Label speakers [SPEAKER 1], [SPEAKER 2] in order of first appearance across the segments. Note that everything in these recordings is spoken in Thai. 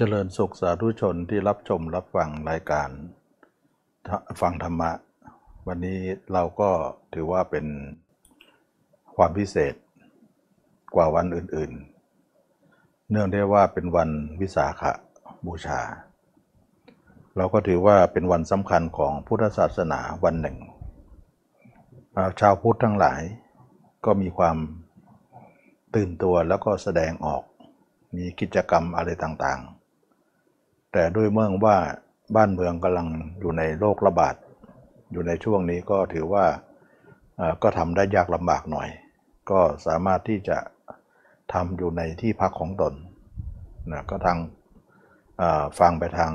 [SPEAKER 1] เจริญสุขสาธุชนที่รับชมรับฟังรายการฟังธรรมะ วันนี้เราก็ถือว่าเป็นความพิเศษกว่าวันอื่นๆ เนื่องได้ว่าเป็นวันวิสาขบูชา เราก็ถือว่าเป็นวันสำคัญของพุทธศาสนาวันหนึ่ง ชาวพุทธทั้งหลายก็มีความตื่นตัวแล้วก็แสดงออกมีกิจกรรมอะไรต่างๆ แต่ด้วยเมื่อว่าบ้านเมืองกำลังอยู่ในโรคระบาด อยู่ในช่วงนี้ก็ถือว่าก็ทำได้ยากลำบากหน่อย ก็สามารถที่จะทำอยู่ในที่พักของตนนะก็ทางฟังไปทาง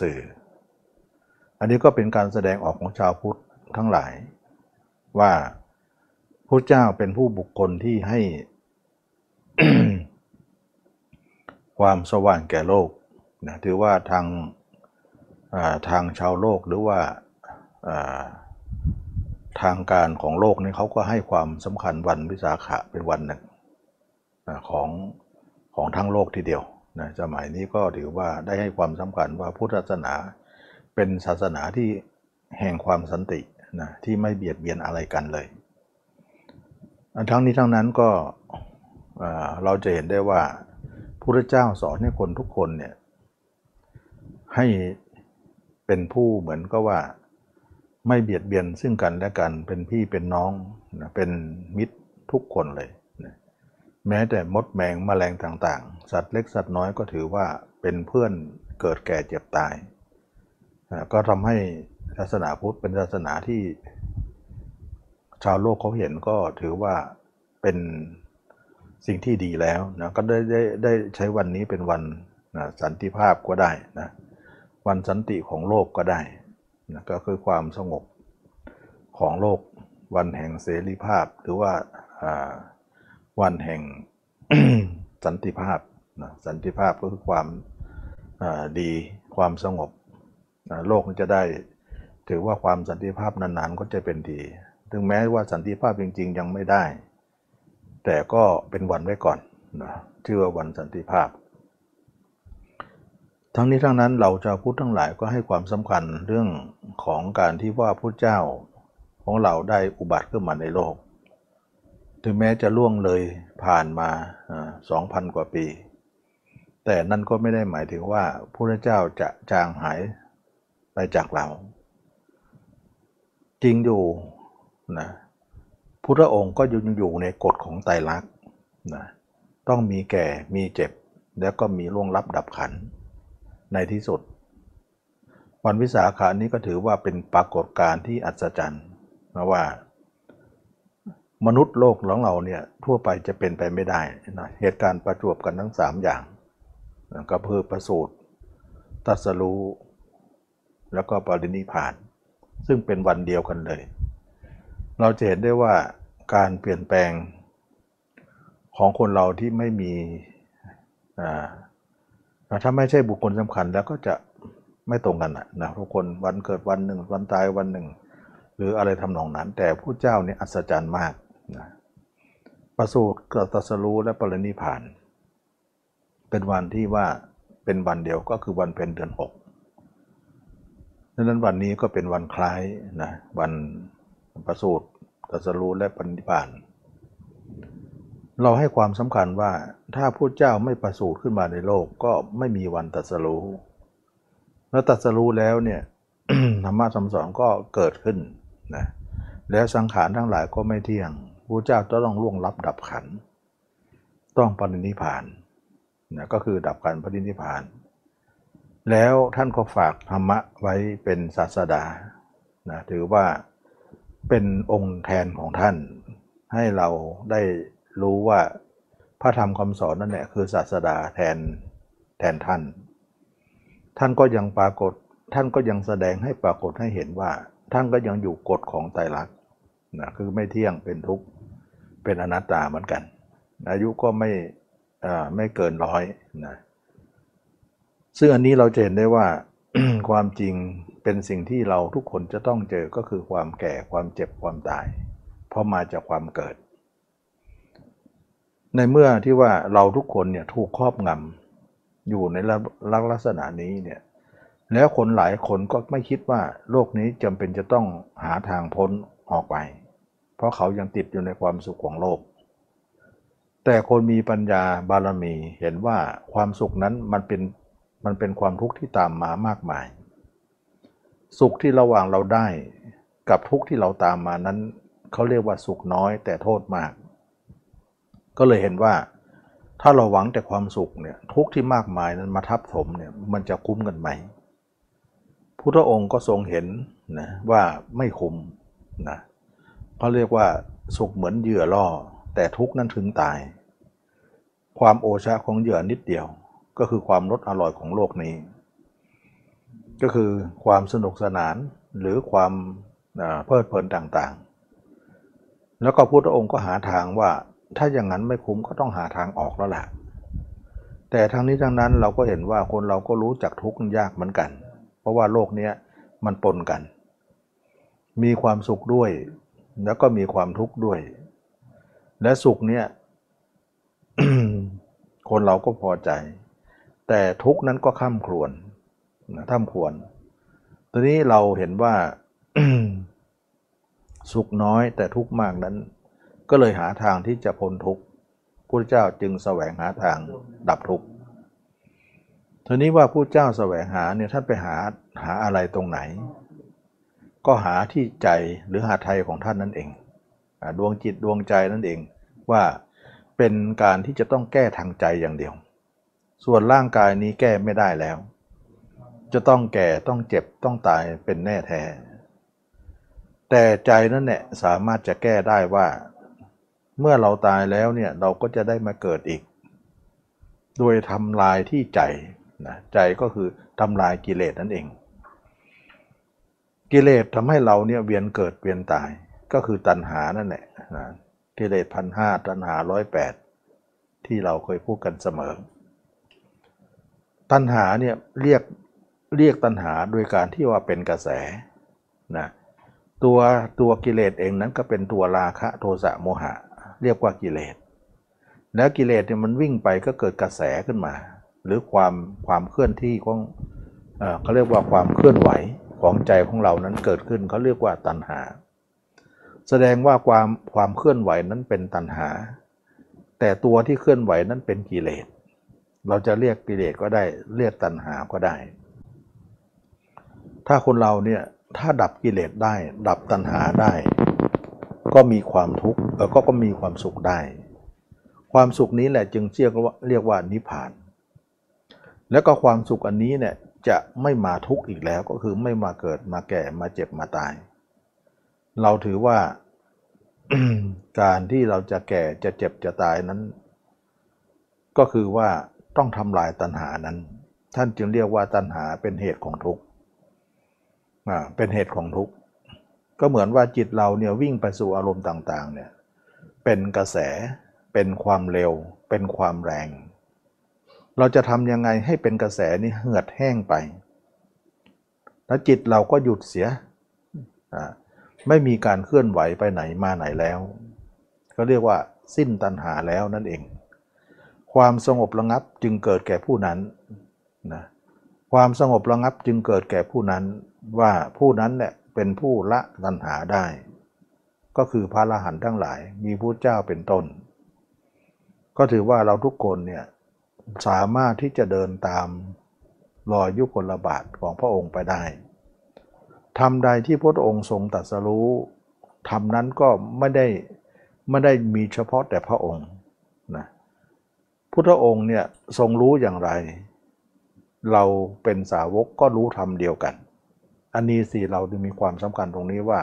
[SPEAKER 1] สื่อ อันนี้ก็เป็นการแสดงออกของชาวพุทธทั้งหลาย ว่าพระเจ้าเป็นผู้บุคคลที่ให้ความสว่างแก่โลก นะถือว่าทางทางชาวโลกหรือว่าทางการของโลกนี่เขาก็ให้ความสำคัญวันวิสาขะเป็นวันหนึ่งของของทั้งโลกทีเดียวนะสมัยนี้ก็ถือว่าได้ให้ความสำคัญว่าพุทธศาสนาเป็นศาสนาที่แห่งความสันตินะที่ไม่เบียดเบียนอะไรกันเลย ทั้งนี้ทั้งนั้นก็เราจะเห็นได้ว่าพระเจ้าสอนให้คนทุกคนเนี่ย ให้เป็นผู้เหมือนก็ว่าไม่เบียดเบียนซึ่งกันและกันเป็นพี่เป็นน้องนะเป็นมิตรทุกคนเลยนะแม้แต่มดแมงมแมลงต่างๆ สัตว์เล็กสัตว์น้อยก็ถือว่าเป็นเพื่อนเกิดแก่เจ็บตายนะก็ทำให้ศาสนาพุทธเป็นศาสนาที่ ชาวโลกเขาเห็นก็ถือว่าเป็นสิ่งที่ดีแล้วนะก็ได้ได้ได้ใช้วันนี้เป็นวันนะสันติภาพก็ได้นะ วันสันติของโลกก็ได้นะก็คือความสงบของโลกวันแห่งเสรีภาพ หรือว่าวันแห่งสันติภาพนะสันติภาพก็คือความดีความสงบนะโลกจะได้ ถือว่าความสันติภาพนานๆก็จะเป็นดีถึงแม้ว่าสันติภาพจริง ๆ ยังไม่ได้ แต่ก็เป็นวันไว้ก่อนนะชื่อว่าวันสันติภาพ ทั้งนี้ทั้งนั้นเราจะพูดทั้งหลายก็ให้ความสำคัญเรื่องของการที่ว่าพระเจ้าของเราได้อุบัติขึ้นมาในโลก ถึงแม้จะล่วงเลยผ่านมาสองพันกว่าปี แต่นั่นก็ไม่ได้หมายถึงว่าพระเจ้าจะจางหายไปจากเรา จริงอยู่นะพุทธองค์ก็ยังอยู่ในกฎของไตรลักษณ์นะต้องมีแก่มีเจ็บแล้วก็มีล่วงลับดับขันธ์ ในที่สุด วันวิสาขานี้ก็ถือว่าเป็นปรากฏการณ์ที่อัศจรรย์นะว่า มนุษย์โลกของเราเนี่ยทั่วไปจะเป็นไปไม่ได้นะเหตุการณ์ประจวบกันทั้งสามอย่างก็เพื่อประสูตรตัสรู้แล้วก็ปรินิพาน ซึ่งเป็นวันเดียวกันเลย เราจะเห็นได้ว่าการเปลี่ยนแปลงของคนเราที่ไม่มี ถ้าไม่ใช่บุคคลสำคัญแล้วก็จะไม่ตรงกันนะทุกคนวันเกิดวันหนึ่งวันตายวันหนึ่ง หรืออะไรทำนองนั้น แต่ผู้เจ้านี่อัศจรรย์มากนะประสูติเกิดตรัสรู้และปรินิพาน เป็นวันที่ว่าเป็นวันเดียวก็คือวันเพ็ญเดือนหกดังนั้นวันนี้ก็เป็นวันคล้ายนะวันประสูติตรัสรู้และปรินิพาน เราให้ความสำคัญว่าถ้าพระเจ้าไม่ประสูติขึ้นมาในโลกก็ไม่มีวันตัดสรู้แล้วตัดสรู้แล้วเนี่ยธรรมะคำสอนก็เกิดขึ้นนะแล้วสังขารทั้งหลายก็ไม่เที่ยงพระเจ้าจะต้องล่วงลับดับขัน ต้องปรินิพานนะก็คือดับขันปรินิพาน แล้วท่านก็ฝากธรรมะไว้เป็นศาสดานะถือว่าเป็นองค์แทนของท่านให้เราได้ รู้ว่าพระธรรมคำสอนนั่นแหละคือศาสดาแทนแทนท่าน ท่านก็ยังปรากฏ ท่านก็ยังแสดงให้ปรากฏให้เห็นว่า ท่านก็ยังอยู่กฎของไตรลักษณ์นะคือไม่เที่ยงเป็นทุกข์เป็นอนัตตาเหมือนกัน อายุก็ไม่ไม่เกินร้อยนะซึ่งอันนี้เราจะเห็นได้ว่าความจริงเป็นสิ่งที่เราทุกคนจะต้องเจอก็คือความแก่ความเจ็บความตาย เพราะมาจากความเกิด ในเมื่อที่ว่าเราทุกคนเนี่ยถูกครอบงำอยู่ในลักษณะนี้เนี่ยแล้วคนหลายคนก็ไม่คิดว่าโลกนี้จำเป็นจะต้องหาทางพ้นออกไป เพราะเขายังติดอยู่ในความสุขของโลก แต่คนมีปัญญาบารมีเห็นว่าความสุขนั้นมันเป็นมันเป็นความทุกข์ที่ตามมามากมาย สุขที่ระหว่างเราได้กับทุกข์ที่เราตามมานั้น เขาเรียกว่าสุขน้อยแต่โทษมาก ก็เลยเห็นว่า ถ้าเราหวังแต่ความสุขเนี่ยทุกข์ที่มากมายนั้นมาทับถมเนี่ยมันจะคุ้มกันไหมพุทธองค์ก็ทรงเห็นนะว่าไม่คุ้มนะเขาเรียกว่าสุขเหมือนเหยื่อล่อ แต่ทุกข์นั้นถึงตาย ความโอชาของเหยื่อนิดเดียว ก็คือความรสอร่อยของโลกนี้ ก็คือความสนุกสนานหรือความเพลิดเพลินต่างๆ แล้วก็พุทธองค์ก็หาทางว่า ถ้าอย่างนั้นไม่คุ้มก็ต้องหาทางออกแล้วแหละแต่ทั้งนี้ทั้งนั้นเราก็เห็นว่าคนเราก็รู้จักทุกข์ยากเหมือนกัน เพราะว่าโลกนี้มันปนกัน มีความสุขด้วย แล้วก็มีความทุกข์ด้วย และสุขเนี่ยคนเราก็พอใจ แต่ทุกข์นั้นก็ข้ามครวนนะท่ามควรตอนนี้เราเห็นว่าสุขน้อยแต่ทุกข์มากนั้น ก็เลยหาทางที่จะพ้นทุกข์พระเจ้าจึงแสวงหาทางดับทุกข์ทีนี้ว่าผู้เจ้าแสวงหาเนี่ยท่านไปหาหาอะไรตรงไหน ก็หาที่ใจหรือหาไทยของท่านนั่นเองดวงจิตดวงใจนั่นเองว่าเป็นการที่จะต้องแก้ทางใจอย่างเดียว ส่วนร่างกายนี้แก้ไม่ได้แล้ว จะต้องแก่ต้องเจ็บต้องตายเป็นแน่แท้ แต่ใจนั่นแหละสามารถจะแก้ได้ว่า เมื่อเราตายแล้วเนี่ยเราก็จะได้มาเกิดอีก โดยทำลายที่ใจนะใจก็คือทำลายกิเลสนั่นเอง กิเลสทำให้เราเนี่ยเวียนเกิดเวียนตาย ก็คือตัณหานั่นแหละนะกิเลสพันห้าตัณหาร้อยแปดที่เราเคยพูดกันเสมอ ตัณหาเนี่ยเรียกเรียกตัณหาโดยการที่ว่าเป็นกระแสนะตัวตัวกิเลสเองนั้นก็เป็นตัวราคะโทสะโมหะ เรียกว่ากิเลส แล้วกิเลสเนี่ยมันวิ่งไปก็เกิดกระแสขึ้นมา หรือความความเคลื่อนที่ของเขาเรียกว่าความเคลื่อนไหวของใจของเรานั้นเกิดขึ้นเขาเรียกว่าตัณหา แสดงว่าความความเคลื่อนไหวนั้นเป็นตัณหา แต่ตัวที่เคลื่อนไหวนั้นเป็นกิเลส เราจะเรียกกิเลสก็ได้เรียกตัณหาก็ได้ ถ้าคนเราเนี่ยถ้าดับกิเลสได้ ดับตัณหาได้ ก็มีความทุกข์แล้วก็ก็มีความสุขได้ ความสุขนี้แหละจึงเรียกว่าเรียกว่านิพพาน แล้วก็ความสุขอันนี้เนี่ยจะไม่มาทุกข์อีกแล้วก็คือไม่มาเกิดมาแก่มาเจ็บมาตาย เราถือว่าการที่เราจะแก่จะเจ็บจะตายนั้น ก็คือว่าต้องทำลายตัณหานั้น ท่านจึงเรียกว่าตัณหาเป็นเหตุของทุกข์เป็นเหตุของทุกข์ ก็เหมือนว่าจิตเราเนี่ยวิ่งไปสู่อารมณ์ต่างๆเนี่ยเป็นกระแสเป็นความเร็ว เป็นความแรง เราจะทำยังไงให้เป็นกระแสนี้เหือดแห้งไป แล้วจิตเราก็หยุดเสียไม่มีการเคลื่อนไหวไปไหนมาไหนแล้วก็เรียกว่าสิ้นตัณหาแล้วนั่นเอง ความสงบระงับจึงเกิดแก่ผู้นั้นนะความสงบระงับจึงเกิดแก่ผู้นั้นว่าผู้นั้นแหละเป็นผู้ละตัณหาได้ ก็คือพระอรหันต์ทั้งหลายมีพระเจ้าเป็นต้น ก็ถือว่าเราทุกคนเนี่ยสามารถที่จะเดินตามรอยยุคลบาทของพระองค์ไปได้ทำใดที่พระองค์ทรงตรัสรู้ทำนั้นก็ไม่ได้ไม่ได้มีเฉพาะแต่พระองค์นะพุทธองค์เนี่ยทรงรู้อย่างไร เราเป็นสาวกก็รู้ธรรมเดียวกัน อันนี้สิเราจะมีความสำคัญตรงนี้ว่า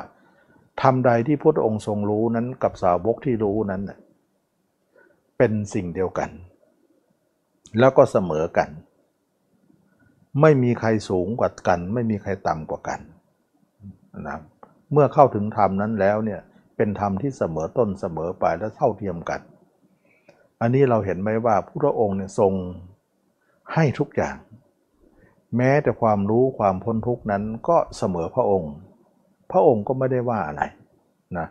[SPEAKER 1] ทำใดที่พระองค์ทรงรู้นั้นกับสาวกที่รู้นั้น เป็นสิ่งเดียวกัน แล้วก็เสมอกัน ไม่มีใครสูงกว่ากัน ไม่มีใครต่ำกว่ากันนะเมื่อเข้าถึงธรรมนั้นแล้วเนี่ยเป็นธรรมที่เสมอต้นเสมอปลายและเท่าเทียมกัน อันนี้เราเห็นไหมว่าพระองค์เนี่ยทรงให้ทุกอย่าง แม้แต่ความรู้ความพ้นทุกนั้นก็เสมอพระองค์ พระองค์ก็ไม่ได้ว่าอะไรนะ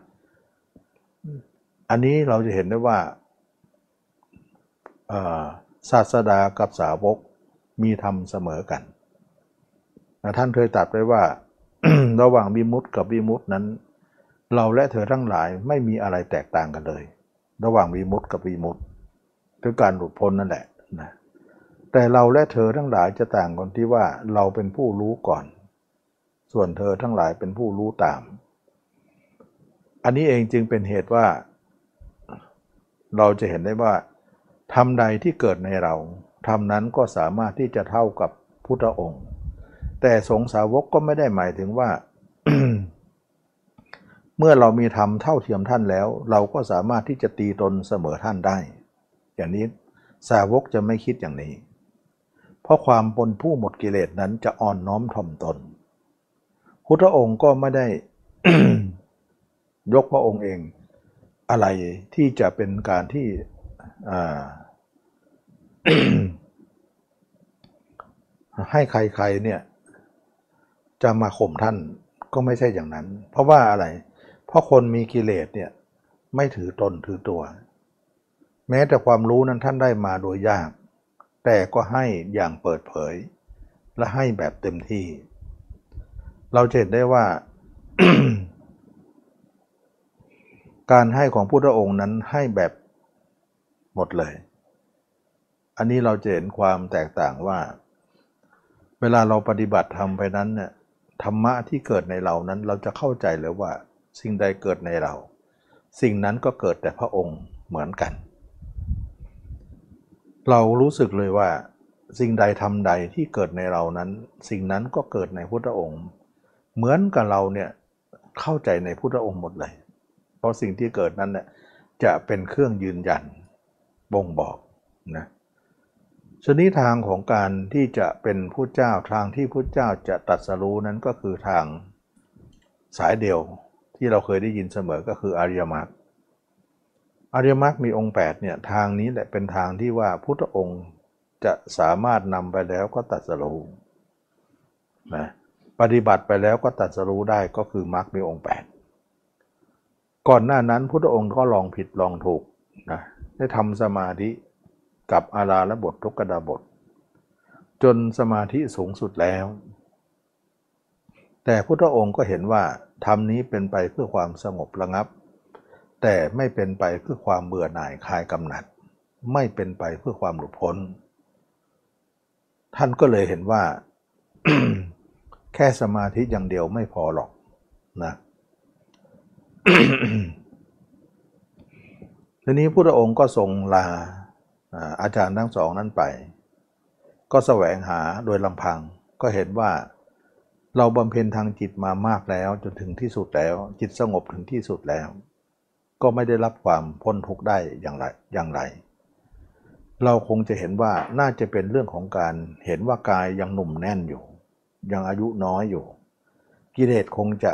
[SPEAKER 1] อันนี้เราจะเห็นได้ว่าศาสดากับสาวกมีธรรมเสมอกันนะท่านเคยตรัสไว้ว่า ระหว่างวิมุตติกับวิมุตตินั้น เราและเธอทั้งหลายไม่มีอะไรแตกต่างกันเลย ระหว่างวิมุตติกับวิมุตติคือการหลุดพ้นนั่นแหละ แต่เราและเธอทั้งหลายจะต่างกันที่ว่าเราเป็นผู้รู้ก่อน ส่วนเธอทั้งหลายเป็นผู้รู้ตาม อันนี้เองจึงเป็นเหตุว่า เราจะเห็นได้ว่าทำใดที่เกิดในเราทำนั้นก็สามารถที่จะเท่ากับพุทธองค์ แต่สงสาวกก็ไม่ได้หมายถึงว่า เมื่อเรามีธรรมเท่าเทียมท่านแล้ว เราก็สามารถที่จะตีตนเสมอท่านได้ อย่างนี้สาวกจะไม่คิดอย่างนี้ เพราะความปนผู้หมดกิเลสนั้นจะอ่อนน้อมถ่อมตน พุทธองค์ก็ไม่ได้ยกพระองค์เอง อะไรที่จะเป็นการที่ให้ใครๆเนี่ย จะมาข่มท่านก็ไม่ใช่อย่างนั้น เพราะว่าอะไร เพราะคนมีกิเลสเนี่ย ไม่ถือตนถือตัว แม้แต่ความรู้นั้นท่านได้มาโดยยาก แต่ก็ให้อย่างเปิดเผย และให้แบบเต็มที่ เราเห็นได้ว่า การให้ของพุทธองค์นั้นให้แบบหมดเลย อันนี้เราจะเห็นความแตกต่างว่า เวลาเราปฏิบัติธรรมไปนั้นเนี่ยธรรมะที่เกิดในเรานั้นเราจะเข้าใจเลยว่า สิ่งใดเกิดในเรา สิ่งนั้นก็เกิดแต่พระองค์เหมือนกัน เรารู้สึกเลยว่า สิ่งใดทำใดที่เกิดในเรานั้น สิ่งนั้นก็เกิดในพุทธองค์ เหมือนกับเราเนี่ยเข้าใจในพุทธองค์หมดเลย เพราะสิ่งที่เกิดนั้นเนี่ยจะเป็นเครื่องยืนยันบ่งบอกนะชนิดทางของการที่จะเป็นผู้เจ้าทางที่ผู้เจ้าจะตัดสรู้นั้นก็คือทางสายเดียวที่เราเคยได้ยินเสมอก็คืออริยมรรค อริยมรรคมีองค์8เนี่ยทางนี้แหละเป็นทางที่ว่าพุทธองค์จะสามารถนำไปแล้วก็ตัดสรู้นะปฏิบัติไปแล้วก็ตัดสรู้ได้ก็คือมรรคมีองค์ 8 ก่อนหน้านั้นพุทธองค์ก็ลองผิดลองถูกนะได้ทำสมาธิกับอาราและบททุกกดาบท จนสมาธิสูงสุดแล้ว แต่พุทธองค์ก็เห็นว่าธรรมนี้เป็นไปเพื่อความสงบระงับ แต่ไม่เป็นไปเพื่อความเบื่อหน่ายคลายกำหนัด ไม่เป็นไปเพื่อความหลุดพ้น ท่านก็เลยเห็นว่า แค่สมาธิอย่างเดียวไม่พอหรอกนะทีนี้พระองค์ก็ทรงลาอาจารย์ทั้งสองนั้นไป ก็แสวงหาโดยลำพังก็เห็นว่าเราบำเพ็ญทางจิตมามากแล้วจนถึงที่สุดแล้ว จิตสงบถึงที่สุดแล้ว ก็ไม่ได้รับความพ้นทุกข์ได้อย่างไรอย่างไร เราคงจะเห็นว่าน่าจะเป็นเรื่องของการเห็นว่ากายยังหนุ่มแน่นอยู่ ยังอายุน้อยอยู่ กิเลสคงจะ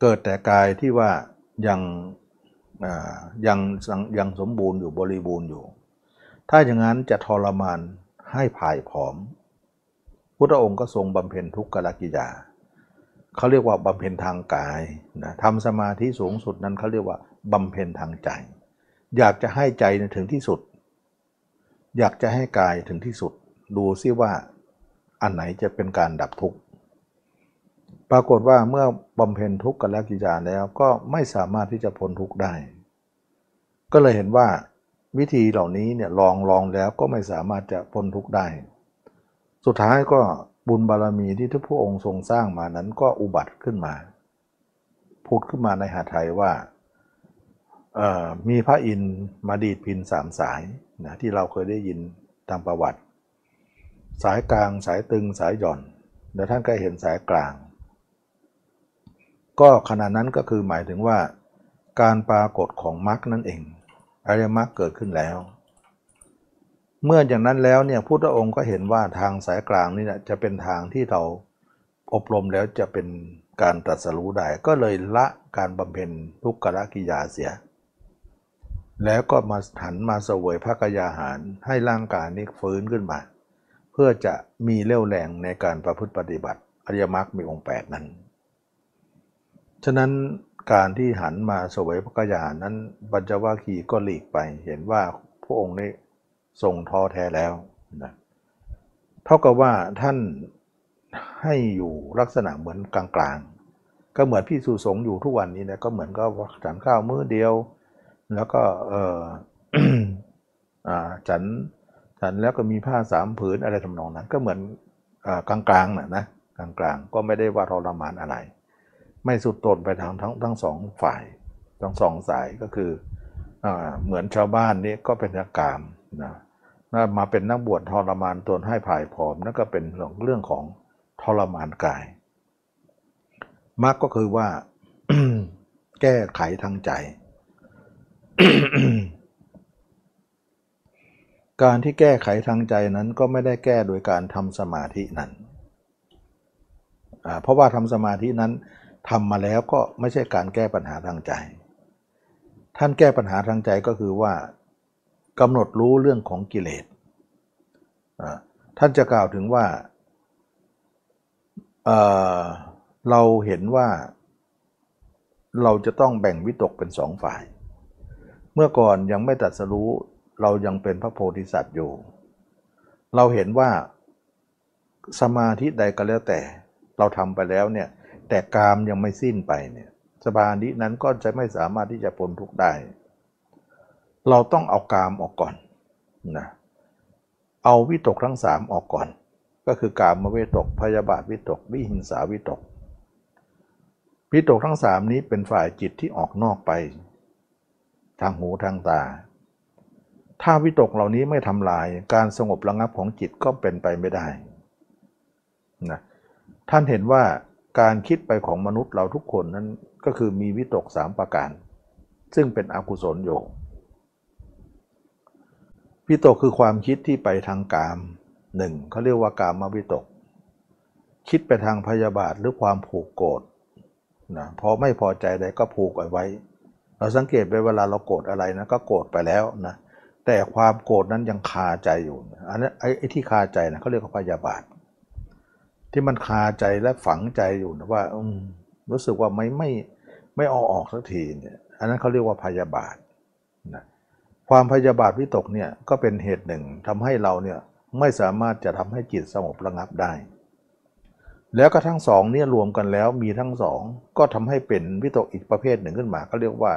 [SPEAKER 1] เกิดแต่กายที่ว่ายังยังยังสมบูรณ์อยู่บริบูรณ์อยู่ ถ้าอย่างนั้นจะทรมานให้ผายผอม พุทธองค์ก็ทรงบำเพ็ญทุกขลกิยา เขาเรียกว่าบำเพ็ญทางกายนะทำสมาธิสูงสุดนั้นเขาเรียกว่าบำเพ็ญทางใจ อยากจะให้ใจถึงที่สุด อยากจะให้กายถึงที่สุด ดูซิว่าอันไหนจะเป็นการดับทุกข์ปรากฏว่าเมื่อบำเพ็ญทุกข์กันแล้วกิจาแล้วก็ไม่สามารถที่จะพ้นทุกข์ได้ ก็เลยเห็นว่าวิธีเหล่านี้เนี่ยลองลองแล้วก็ไม่สามารถจะพ้นทุกข์ได้ สุดท้ายก็ บุญบารมีที่ทุกพระองค์ทรงสร้างมานั้นก็อุบัติขึ้นมา พูดขึ้นมาในหาไทยว่ามีพระอินทร์มาดีดพินสามสายนะที่เราเคยได้ยินตามประวัติ สายกลางสายตึงสายหย่อนเดี๋ยวท่านก็เห็นสายกลาง ก็ขณะนั้นก็คือหมายถึงว่า การปรากฏของมรรคนั่นเองอริยมรรคเกิดขึ้นแล้ว เมื่ออย่างนั้นแล้วเนี่ยพุทธองค์ก็เห็นว่าทางสายกลางนี่นะจะเป็นทางที่เราอบรมแล้วจะเป็นการตรัสรู้ได้ ก็เลยละการบำเพ็ญทุกขละกิยาเสีย แล้วก็มาหันมาเสวยพระกยาหารให้ร่างกายนี้ฟื้นขึ้นมา เพื่อจะมีเรี่ยวแรงในการประพฤติปฏิบัติอริยมรรคมีองค์ 8 นั้น ฉะนั้นการที่หันมาสวยพระกยาหานั้นบัญจวาคีก็หลีกไป เห็นว่าพระองค์นี้ ทรงท้อแท้แล้วนะเท่ากับว่าท่านให้อยู่ลักษณะเหมือนกลางๆ ก็เหมือนพี่สุสงอยู่ทุกวันนี้นะก็เหมือนก็ฉันข้าวมื้อเดียว แล้วก็เออฉันฉันแล้วก็มีผ้าสามผืนอะไรทำนองนั้น ก็เหมือนกลางๆนะนะกลางๆ ก็ไม่ได้ว่าทรมานอะไร ไม่สุดโต่งไปทางทั้งทั้งสองฝ่ายทั้งสองสายก็คืออเหมือนชาวบ้านนี่ก็เป็นกาม นะมาเป็นนักบวชทรมานตนให้ภายผอมนั่นก็เป็นเรื่องของทรมานกายมรรคก็คือว่า แก้ไขทางใจ การที่แก้ไขทางใจนั้นก็ไม่ได้แก้โดยการทำสมาธินั้นเพราะว่าทำสมาธินั้นทำมาแล้วก็ไม่ใช่การแก้ปัญหาทางใจ ท่านแก้ปัญหาทางใจก็คือว่า กำหนดรู้เรื่องของกิเลสท่านจะกล่าวถึงว่าเเราเห็นว่า เราจะต้องแบ่งวิตกเป็นสองฝ่าย เมื่อก่อนยังไม่ตัดสรู้เรายังเป็นพระโพธิสัตว์อยู่ เราเห็นว่าสมาธิใดก็แล้วแต่ เราทำไปแล้วเนี่ยแต่กามยังไม่สิ้นไปเนี่ยสมาธินั้นก็จะไม่สามารถที่จะพ้นทุกข์ได้ เราต้องเอากามออกก่อนนะเอาวิตกทั้งสามออกก่อน ก็คือกามวิตกพยาบาทวิตกวิหิงสาวิตก วิตกทั้งสามนี้เป็นฝ่ายจิตที่ออกนอกไป ทางหูทางตา ถ้าวิตกเหล่านี้ไม่ทำลายการสงบระงับของจิตก็เป็นไปไม่ได้นะท่านเห็นว่าการคิดไปของมนุษย์เราทุกคนนั้นก็คือมีวิตกสามประการ ซึ่งเป็นอกุศลอยู่ วิตกคือความคิดที่ไปทางกามหนึ่งเขาเรียกว่ากามมาวิตก คิดไปทางพยาบาทหรือความผูกโกรธนะพอไม่พอใจใดก็ผูกเอาไว้ เราสังเกตไปเวลาเราโกรธอะไรนะก็โกรธไปแล้วนะแต่ความโกรธนั้นยังคาใจอยู่อันนี้ไอ้ที่คาใจนะเขาเรียกว่าพยาบาท ที่มันคาใจและฝังใจอยู่นะว่ารู้สึกว่าไม่ไม่ไม่เอาออกสักทีเนี่ยอันนั้นเขาเรียกว่าพยาบาทนะ ความพยาบาทวิตกเนี่ยก็เป็นเหตุหนึ่งทำให้เราเนี่ยไม่สามารถจะทำให้จิตสงบระงับได้ แล้วก็ทั้งสองเนี่ยรวมกันแล้วมีทั้งสองก็ทำให้เป็นวิตกอีกประเภทหนึ่งขึ้นมาเขาเรียกว่า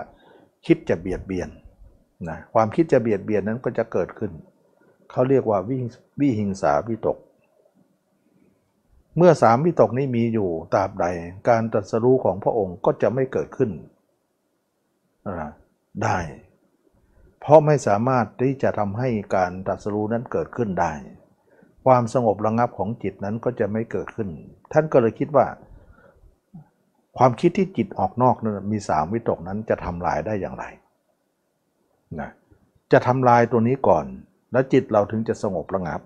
[SPEAKER 1] คิดจะเบียดเบียนนะความคิดจะเบียดเบียนนั้นก็จะเกิดขึ้นเขาเรียกว่าวิวิหิงสาวิตก เมื่อสามวิตกนี้มีอยู่ตราบใด การตรัสรู้ของพระองค์ก็จะไม่เกิดขึ้นได้ เพราะไม่สามารถที่จะทำให้การตรัสรู้นั้นเกิดขึ้นได้ ความสงบระงับของจิตนั้นก็จะไม่เกิดขึ้น ท่านก็เลยคิดว่า ความคิดที่จิตออกนอกนั้นมีสามวิตกนั้นจะทำลายได้อย่างไรนะจะทำลายตัวนี้ก่อน แล้วจิตเราถึงจะสงบระงับ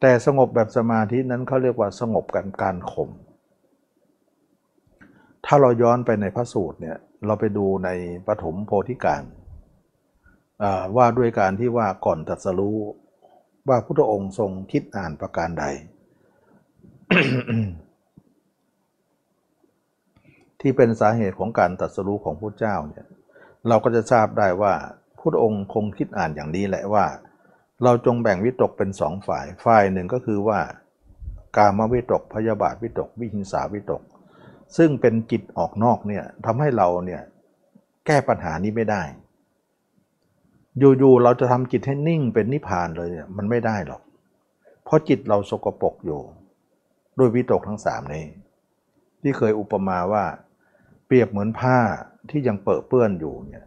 [SPEAKER 1] แต่สงบแบบสมาธินั้นเขาเรียกว่าสงบกันการข่มถ้าเราย้อนไปในพระสูตรเนี่ยเราไปดูในปฐมโพธิการ ว่าด้วยการที่ว่าก่อนตัดสรู้ว่าพุทธองค์ทรงคิดอ่านประการใด ที่เป็นสาเหตุของการตัดสรู้ของพระเจ้าเนี่ยเราก็จะทราบได้ว่าพุทธองค์คงคิดอ่านอย่างนี้แหละว่า เราจงแบ่งวิตกเป็นสองฝ่ายฝ่ายหนึ่งก็คือว่า กามวิตกพยาบาทวิตก วิหิงสาวิตก ซึ่งเป็นจิตออกนอกเนี่ยทำให้เราเนี่ยแก้ปัญหานี้ไม่ได้ อยู่ๆเราจะทำจิตให้นิ่งเป็นนิพพานเลยเนี่ยมันไม่ได้หรอก เพราะจิตเราสกปรกอยู่ ด้วยวิตกทั้งสามนี้ ที่เคยอุปมาว่า เปรียบเหมือนผ้าที่ยังเปื้อเปื้อนอยู่เนี่ย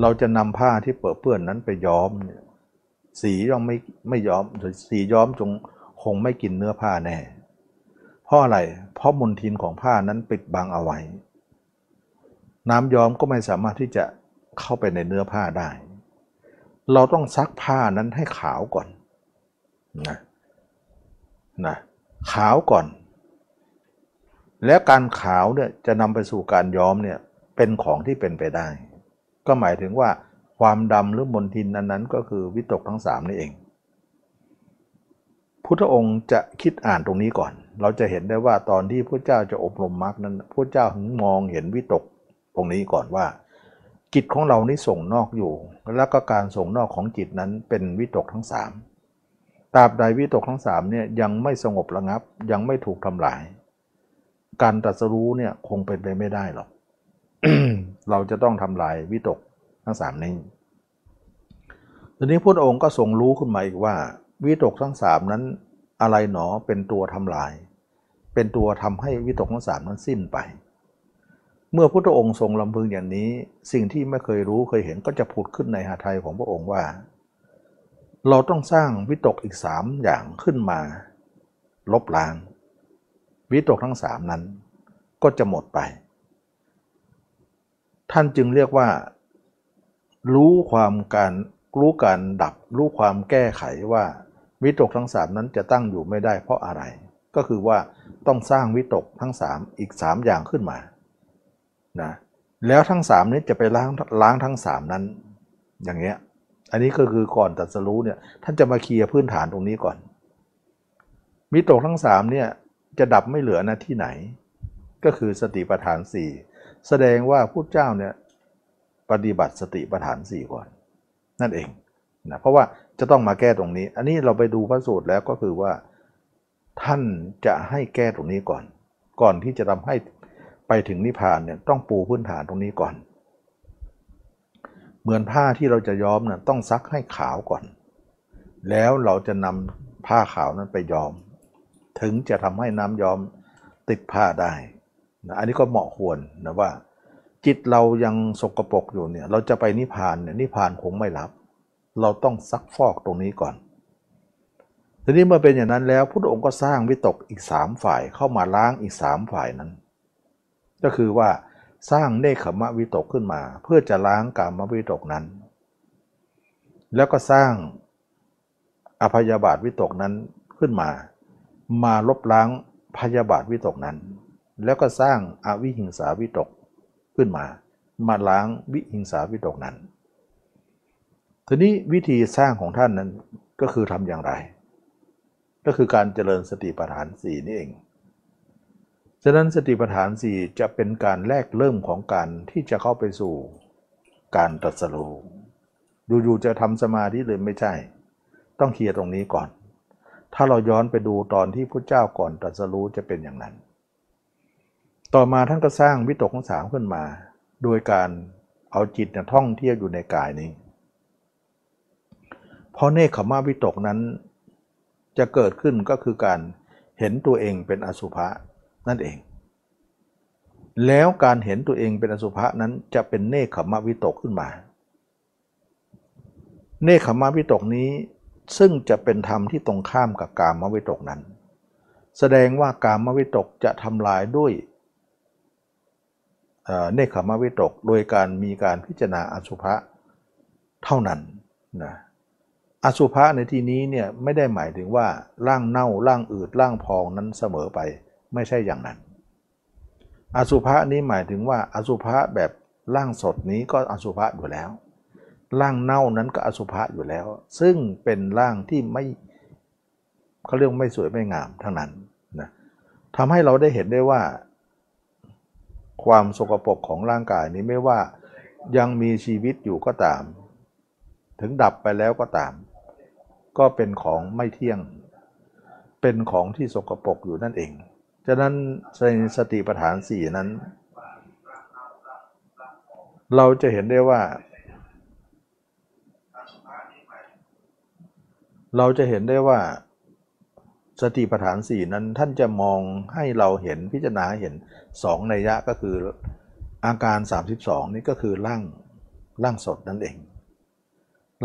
[SPEAKER 1] เราจะนำผ้าที่เปื้อเปื้อนนั้นไปย้อมเนี่ยสีย่อมไม่ไม่ย้อมสีย้อมจงคงไม่กินเนื้อผ้าแน่เพราะอะไร เพราะมลทินของผ้านั้นปิดบังเอาไว้ น้ำย้อมก็ไม่สามารถที่จะเข้าไปในเนื้อผ้าได้ เราต้องซักผ้านั้นให้ขาวก่อนนะนะขาวก่อน แล้วการขาวเนี่ยจะนำไปสู่การย้อมเนี่ยเป็นของที่เป็นไปได้ ก็หมายถึงว่าความดำหรือมนทินนั้นนั้นก็คือวิตกทั้งสามนี่เอง พุทธองค์จะคิดอ่านตรงนี้ก่อน เราจะเห็นได้ว่าตอนที่พระเจ้าจะอบรมมรรคนั้นพระเจ้าถึงมองเห็นวิตกตรงนี้ก่อนว่า จิตของเรานี่ส่งนอกอยู่ แล้วก็การส่งนอกของจิตนั้นเป็นวิตกทั้งสามตราบใดวิตกทั้งสามเนี่ยยังไม่สงบระงับยังไม่ถูกทำลาย การตรัสรู้เนี่ยคงเป็นไปไม่ได้หรอกเราจะต้องทำลายวิตกทั้งสามนี้ทีนี้พระองค์ก็ทรงรู้ขึ้นมาอีกว่า วิตกทั้งสามนั้นอะไรหนอเป็นตัวทำลาย เป็นตัวทำให้วิตกทั้งสามนั้นสิ้นไป เมื่อพระองค์ทรงลำพึงอย่างนี้ สิ่งที่ไม่เคยรู้เคยเห็นก็จะผุดขึ้นในหาไทยของพระองค์ว่า เราต้องสร้างวิตกอีกสามอย่างขึ้นมา ลบล้าง วิตกทั้งสามนั้นก็จะหมดไป ท่านจึงเรียกว่า รู้ความการรู้การดับ รู้ความแก้ไขว่าวิตกทั้งสามนั้นจะตั้งอยู่ไม่ได้เพราะอะไร ก็คือว่าต้องสร้างวิตกทั้งสามอีกสามอย่างขึ้นมา นะแล้วทั้งสามนี้จะไปล้างล้างทั้งสามนั้น อย่างเงี้ย อันนี้ก็คือก่อนตัดสรู้เนี่ยท่านจะมาเคลียร์พื้นฐานตรงนี้ก่อนวิตกทั้งสามเนี่ยจะดับไม่เหลือนะที่ไหน ก็คือสติปัฏฐานสี่แสดงว่าพุทธเจ้าเนี่ยปฏิบัติสติปัฏฐานสี่ก่อน นั่นเองนะเพราะว่าจะต้องมาแก้ตรงนี้ อันนี้เราไปดูพระสูตรแล้วก็คือว่าท่านจะให้แก้ตรงนี้ก่อน ก่อนที่จะทำให้ ไปถึงนิพพานเนี่ยต้องปูพื้นฐานตรงนี้ก่อน เหมือนผ้าที่เราจะย้อมนะ่ะต้องซักให้ขาวก่อน แล้วเราจะนำผ้าขาวนั้นไปย้อม ถึงจะทำให้น้ำย้อมติดผ้าได้นะอันนี้ก็เหมาะควรนะว่า จิตเรายังสกรปรกอยู่เนี่ยเราจะไปนิพพานเนี่ยนิพพานคงไม่รับ เราต้องซักฟอกตรงนี้ก่อนทีนี้เมื่อเป็นอย่างนั้นแล้วพระองค์ก็สร้างวิตกอีกสามฝ่ายเข้ามาล้างอีกสามฝ่ายนั้น ก็คือว่าสร้างเนคขมะวิตกขึ้นมา เพื่อจะล้างกามวิตกนั้น แล้วก็สร้างอภยาบาทวิตกนั้นขึ้นมา มาลบล้างพยาบาทวิตกนั้น แล้วก็สร้างอาวิหิงสาวิตกขึ้นมา มาล้างวิหิงสาวิตกนั้น ทีนี้วิธีสร้างของท่านนั้นก็คือทำอย่างไร ก็คือการเจริญสติปัฏฐานสี่นี่เอง ฉะนั้นสติปัฏฐานสี่จะเป็นการแรกเริ่มของการที่จะเข้าไปสู่การตรัสรู้อยู่ๆจะทำสมาธิเลยไม่ใช่ ต้องเคลียร์ตรงนี้ก่อน ถ้าเราย้อนไปดูตอนที่พระเจ้าก่อนตรัสรู้จะเป็นอย่างนั้น ต่อมาท่านก็สร้างวิตกของสามขึ้นมา โดยการเอาจิตท่องเที่ยวอยู่ในกายนี้ เพราะเนคขมาวิตกนั้นจะเกิดขึ้นก็คือการเห็นตัวเองเป็นอสุภะ นั่นเอง แล้วการเห็นตัวเองเป็นอสุภะนั้นจะเป็นเนคขมวิตกขึ้นมา เนคขมวิตกนี้ซึ่งจะเป็นธรรมที่ตรงข้ามกับกามวิตกนั้น แสดงว่ากามวิตกจะทำลายด้วยเนคขมวิตกโดยการมีการพิจารณาอสุภะเท่านั้นนะอสุภะในที่นี้เนี่ยไม่ได้หมายถึงว่าร่างเน่าร่างอืดร่างพองนั้นเสมอไป ไม่ใช่อย่างนั้น อสุภะนี้หมายถึงว่าอสุภะแบบร่างสดนี้ก็อสุภะอยู่แล้ว ร่างเน่านั้นก็อสุภะอยู่แล้ว ซึ่งเป็นร่างที่ไม่เขาเรียกไม่สวยไม่งามทั้งนั้นนะทำให้เราได้เห็นได้ว่า ความสกปรกของร่างกายนี้ไม่ว่ายังมีชีวิตอยู่ก็ตาม ถึงดับไปแล้วก็ตาม ก็เป็นของไม่เที่ยง เป็นของที่สกปรกอยู่นั่นเอง ฉะนั้นในสติปัฏฐานสี่นั้น เราจะเห็นได้ว่า เราจะเห็นได้ว่าสติปัฏฐานสี่นั้นท่านจะมองให้เราเห็นพิจารณาเห็นสองนัยยะก็คืออาการ 32 นี่ก็คือร่างร่างสดนั่นเอง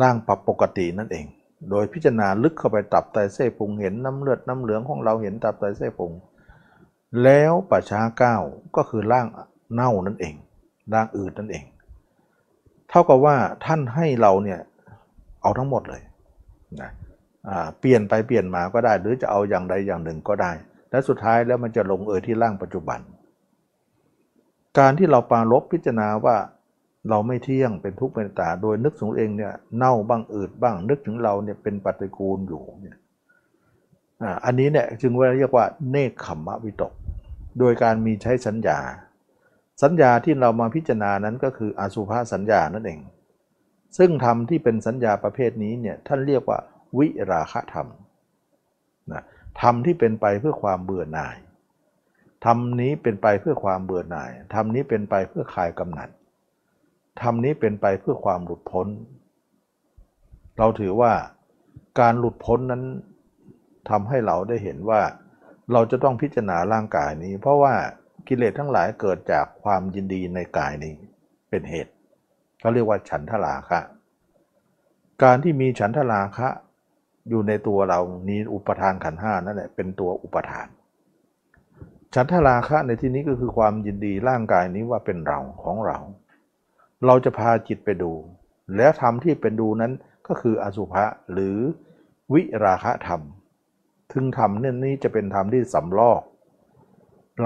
[SPEAKER 1] ร่างปรับปกตินั่นเอง โดยพิจารณาลึกเข้าไปตับไตเส้พุงเห็นน้ำเลือดน้ำเหลืองของเราเห็นตับไตเส้พุง แล้วปัจฉาเก้าก็คือร่างเน่านั่นเอง ร่างอืดนั่นเอง เท่ากับว่าท่านให้เราเนี่ยเอาทั้งหมดเลยนะเปลี่ยนไปเปลี่ยนมาก็ได้ หรือจะเอาอย่างใดอย่างหนึ่งก็ได้ และสุดท้ายแล้วมันจะลงเอยที่ร่างปัจจุบัน การที่เราปาลบพิจารณาว่าเราไม่เที่ยงเป็นทุกข์เป็นตาโดยนึกถึงเองเนี่ยเน่าบ้างอืดบ้าง นึกถึงเราเนี่ยเป็นปฏิกูลอยู่เนี่ย อันนี้เนี่ยจึงว่าเรียกว่าเนคขมมะวิตก โดยการมีใช้สัญญา สัญญาที่เรามาพิจารณานั้นก็คืออสุภาสัญญานั่นเอง ซึ่งธรรมที่เป็นสัญญาประเภทนี้เนี่ยท่านเรียกว่าวิราคะธรรมนะธรรมที่เป็นไปเพื่อความเบื่อหน่ายธรรมนี้เป็นไปเพื่อความเบื่อหน่ายธรรมนี้เป็นไปเพื่อคลายกำหนัดธรรมนี้เป็นไปเพื่อความหลุดพ้น เราถือว่าการหลุดพ้นนั้น ทำให้เราได้เห็นว่า เราจะต้องพิจารณาร่างกายนี้ เพราะว่ากิเลสทั้งหลายเกิดจากความยินดีในกายนี้เป็นเหตุเขาเรียกว่าฉันทราคะ การที่มีฉันทราคะ อยู่ในตัวเรานี้อุปทานขันห้านั่นแหละเป็นตัวอุปทาน ฉันทราคะในที่นี้ก็คือความยินดีร่างกายนี้ว่าเป็นเราของเรา เราจะพาจิตไปดู แล้วธรรมที่เป็นดูนั้นก็คืออสุภะหรือวิราคะธรรม ถึงธรรมเนี่ยนี้จะเป็นธรรมที่สำลอก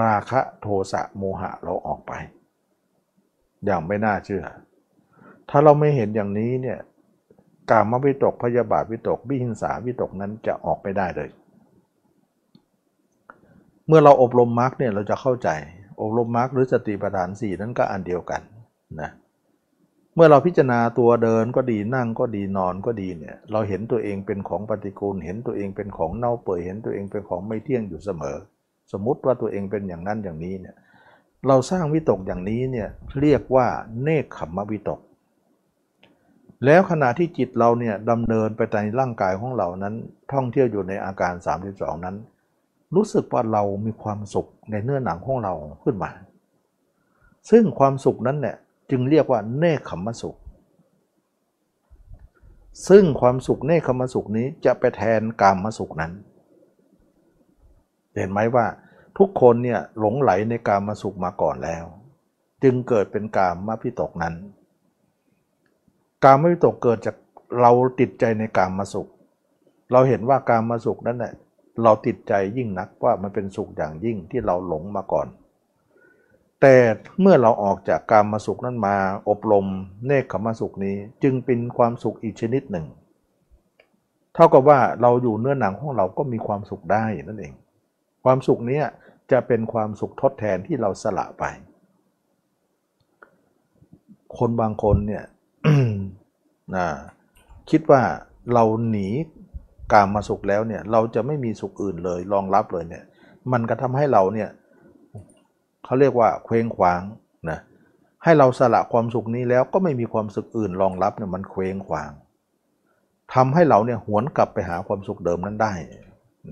[SPEAKER 1] ราคะโทสะโมหะเราออกไป อย่างไม่น่าเชื่อ ถ้าเราไม่เห็นอย่างนี้เนี่ยกามวิตกพยาบาทวิตกวิหิงสาวิตกนั้นจะออกไปได้เลย เมื่อเราอบรมมรรคเนี่ยเราจะเข้าใจ อบรมมรรคหรือสติปัฏฐานสี่นั้นก็อันเดียวกันนะเเมื่อเราพิจารณาตัวเดินก็ดีนั่งก็ดีนอนก็ดีเนี่ยเราเห็นตัวเองเป็นของปฏิกูล เห็นตัวเองเป็นของเน่าเปื่อยเห็นตัวเองเป็นของไม่เที่ยงอยู่เสมอ สมมุติว่าตัวเองเป็นอย่างนั้นอย่างนี้เนี่ยเราสร้างวิตกอย่างนี้เนี่ยเรียกว่าเนคขมวิตก แล้วขณะที่จิตเราเนี่ยดำเนินไปในร่างกายของเรานั้น ท่องเที่ยวอยู่ในอาการ 32 นั้น รู้สึกว่าเรามีความสุขในเนื้อหนังของเราขึ้นมา ซึ่งความสุขนั้นเนี่ย จึงเรียกว่าเนคขมสุข ซึ่งความสุขเนคขมสุขนี้จะไปแทนกามมสุขนั้น เห็นไหมว่าทุกคนเนี่ยหลงไหลในกามมสุขมาก่อนแล้ว จึงเกิดเป็นกามมาพิตกนั้น กามมาพิตกเกิดจากเราติดใจในกามมาสุข เราเห็นว่ากามมาสุขนั้นแหละเราติดใจยิ่งนักว่ามันเป็นสุขอย่างยิ่งที่เราหลงมาก่อน แต่เมื่อเราออกจากการมาสุขนั้นมาอบรมเนคขมาสุขนี้จึงเป็นความสุขอีกชนิดหนึ่ง เท่ากับว่าเราอยู่เนื้อหนังของเราก็มีความสุขได้นั่นเอง ความสุขนี้จะเป็นความสุขทดแทนที่เราสละไป คนบางคนเนี่ยนะคิดว่าเราหนีกามมาสุขแล้วเนี่ยเราจะไม่มีสุขอื่นเลยรองรับเลยเนี่ย มันก็ทำให้เราเนี่ย เขาเรียกว่าเคว้งคว้างนะให้เราสละความสุขนี้แล้วก็ไม่มีความสุขอื่นรองรับเนี่ยมันเคว้งคว้างทำให้เราเนี่ยหวนกลับไปหาความสุขเดิมนั้นได้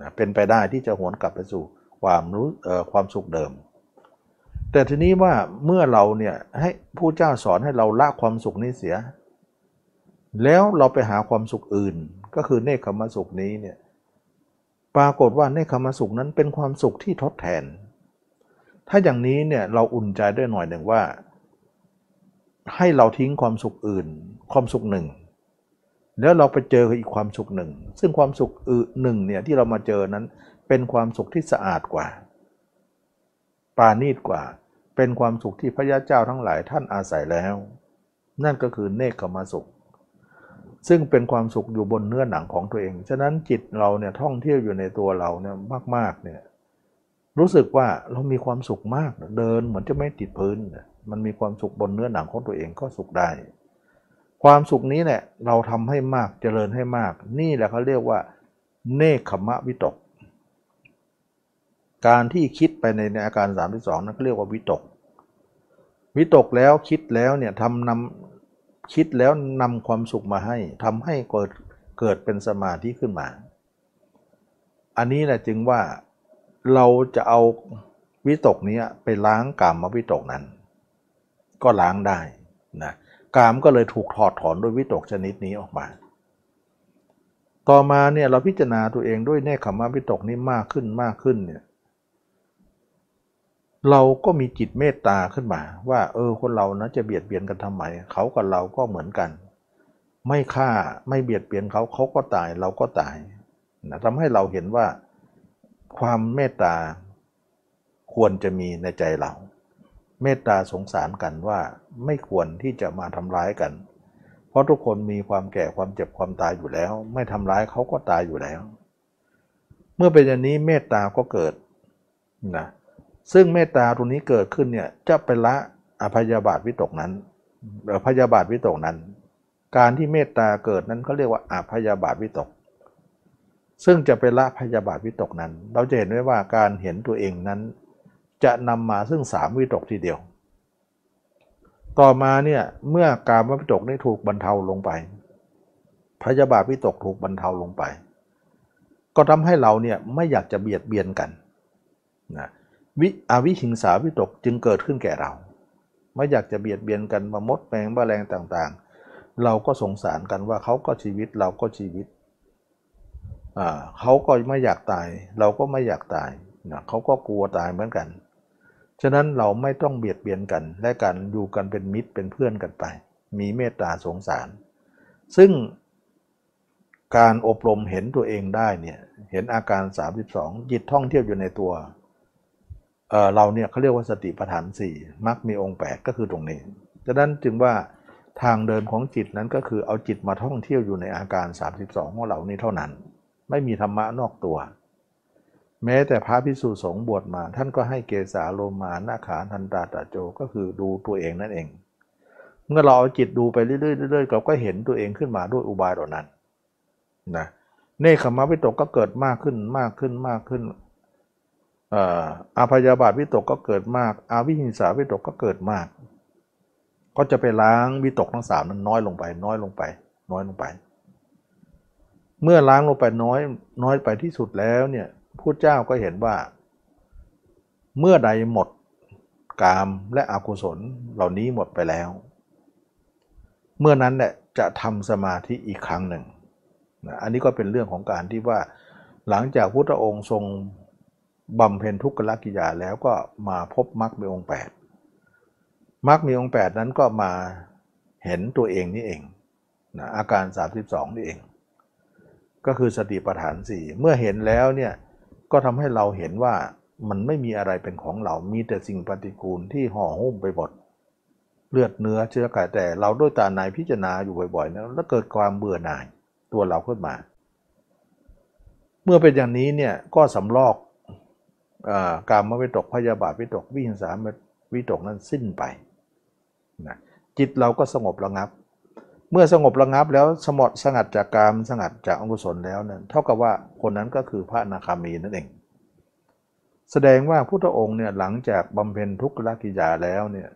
[SPEAKER 1] นะเป็นไปได้ที่จะหวนกลับไปสู่ความรู้ความสุขเดิม แต่ทีนี้ว่าเมื่อเราเนี่ยให้ผู้เจ้าสอนให้เราละความสุขนี้เสีย แล้วเราไปหาความสุขอื่น ก็คือเนคขมสุขนี้เนี่ยปรากฏว่าเนคขมสุขนั้นเป็นความสุขที่ทดแทน ถ้าอย่างนี้เนี่ยเราอุ่นใจได้หน่อยหนึ่งว่า ให้เราทิ้งความสุขอื่น ความสุขหนึ่ง แล้วเราไปเจออีกความสุขหนึ่ง ซึ่งความสุขอื่นหนึ่งเนี่ยที่เรามาเจอนั้นเป็นความสุขที่สะอาดกว่า ปาณีตกว่า เป็นความสุขที่พระยาเจ้าทั้งหลายท่านอาศัยแล้ว นั่นก็คือเนคขมาสุข ซึ่งเป็นความสุขอยู่บนเนื้อหนังของตัวเอง ฉะนั้นจิตเราเนี่ยท่องเที่ยวอยู่ในตัวเราเนี่ยมากๆเนี่ย รู้สึกว่าเรามีความสุขมากเดินเหมือนจะไม่ติดพื้น มันมีความสุขบนเนื้อหนังของตัวเองก็สุขได้ ความสุขนี้แหละเราทำให้มากเจริญให้มาก นี่แหละเขาเรียกว่า เนคขมะวิตก การที่คิดไปในในอาการ3ามที่สองนั้นเขาเรียกว่าวิตก วิตกแล้วคิดแล้วเนี่ยทำนำคิดแล้วนำความสุขมาให้ทำให้เกิดเกิดเป็นสมาธิขึ้นมา อันนี้แหละจึงว่า เราจะเอาวิตกนี้ไปล้างกามมาวิตกนั้น ก็ล้างได้นะกามก็เลยถูกถอดถอนด้วยวิตกชนิดนี้ออกมา ต่อมาเนี่ยเราพิจารณาตัวเองด้วยเนคขมาวิตกนี้มากขึ้นมากขึ้นเนี่ยเราก็มีจิตเมตตาขึ้นมา ว่าเออคนเรานะจะเบียดเบียนกันทำไมเขากับเราก็เหมือนกัน ไม่ฆ่าไม่เบียดเบียนเขาเขาก็ตายเราก็ตายนะทำให้เราเห็นว่า ความเมตตาควรจะมีในใจเรา เมตตาสงสารกันว่าไม่ควรที่จะมาทำร้ายกัน เพราะทุกคนมีความแก่ความเจ็บความตายอยู่แล้ว ไม่ทำร้ายเขาก็ตายอยู่แล้ว เมื่อเป็นอย่างนี้เมตตาก็เกิดนะซึ่งเมตตาตรงนี้เกิดขึ้นเนี่ยจะเป็นละอภยาบาทวิตกนั้นพยาบาทวิตกนั้น การที่เมตตาเกิดนั้นเขาเรียกว่าอภยาบาทวิตก ซึ่งจะเป็นละพยาบาทวิตกนั้น เราจะเห็นไว้ว่าการเห็นตัวเองนั้น จะนำมาซึ่งสามวิตกทีเดียว ต่อมาเนี่ยเมื่อการวิตกได้ถูกบรรเทาลงไป พยาบาทวิตกถูกบรรเทาลงไป ก็ทำให้เราเนี่ยไม่อยากจะเบียดเบียนกันนะวิอวิหิงสาวิตกจึงเกิดขึ้นแก่เรา ไม่อยากจะเบียดเบียนกันมามดแมงแมลงต่างๆ เราก็สงสารกันว่าเขาก็ชีวิตเราก็ชีวิต เขาก็ไม่อยากตาย เราก็ไม่อยากตายนะเขาก็กลัวตายเหมือนกัน ฉะนั้นเราไม่ต้องเบียดเบียนกัน และกันอยู่กันเป็นมิตรเป็นเพื่อนกันไป มีเมตตาสงสาร ซึ่งการอบรมเห็นตัวเองได้เนี่ยเห็นอาการ 32 จิตท่องเที่ยวอยู่ในตัวเเราเนี่ยเขาเรียกว่าสติปัฏฐานสี่มักมีองค์ 8 ก็คือตรงนี้ดังนั้นจึงว่าทางเดินของจิตนั้นก็คือเอาจิตมาท่องเที่ยวอยู่ในอาการ 32 ของเรานี้เท่านั้น ไม่มีธรรมะนอกตัว แม้แต่พระพิสุสงฆ์บวชมา ท่านก็ให้เกสาโลมานาขาทันตาตาโจก็คือดูตัวเองนั่นเอง เมื่อเราเอาจิตดูไปเรื่อยๆเรื่อยๆเราก็เห็นตัวเองขึ้นมาด้วยอุบายเหล่านั้นนะเนคขมะวิตกก็เกิดมากขึ้นมากขึ้นมากขึ้นอาพยาบาทวิตกก็เกิดมาก อาวิหิงสาวิตกก็เกิดมาก ก็จะไปล้างวิตกทั้งสามนั้นน้อยลงไป น้อยลงไป น้อยลงไป เมื่อล้างลงไปน้อยน้อยไปที่สุดแล้วเนี่ยผู้เจ้าก็เห็นว่า เมื่อใดหมดกามและอกุศลเหล่านี้หมดไปแล้ว เมื่อนั้นแหละจะทำสมาธิอีกครั้งหนึ่งนะอันนี้ก็เป็นเรื่องของการที่ว่า หลังจากพุทธองค์ทรงบำเพ็ญทุกขลกิยาแล้วก็มาพบมรรคมีองค์ 8มรรคมีองค์ 8 นั้นก็มาเห็นตัวเองนี่เองนะอาการ 32 นี่เอง ก็คือสติปัฏฐาน4เมื่อเห็นแล้วเนี่ยก็ทำให้เราเห็นว่ามันไม่มีอะไรเป็นของเรา มีแต่สิ่งปฏิกูลที่ห่อหุ้มไปหมดเลือดเนื้อเชื้อกายแต่เราด้วยตาในพิจารณาอยู่บ่อยๆนะแล้วเกิดความเบื่อหน่ายตัวเราขึ้นมา เมื่อเป็นอย่างนี้เนี่ยก็สำลอกการมาวิตกพยาบาทวิตกวิหิงสาวิตกนั้นสิ้นไปนะจิตเราก็สงบระงับ เมื่อสงบระงับแล้วสมดสงัดจากกามสงัดจากอกุศลแล้วนั้นเท่ากับว่าคนนั้นก็คือพระนาคามีนั่นเอง แสดงว่าพุทธองค์เนี่ยหลังจากบำเพ็ญทุกขลกิยาแล้วเนี่ย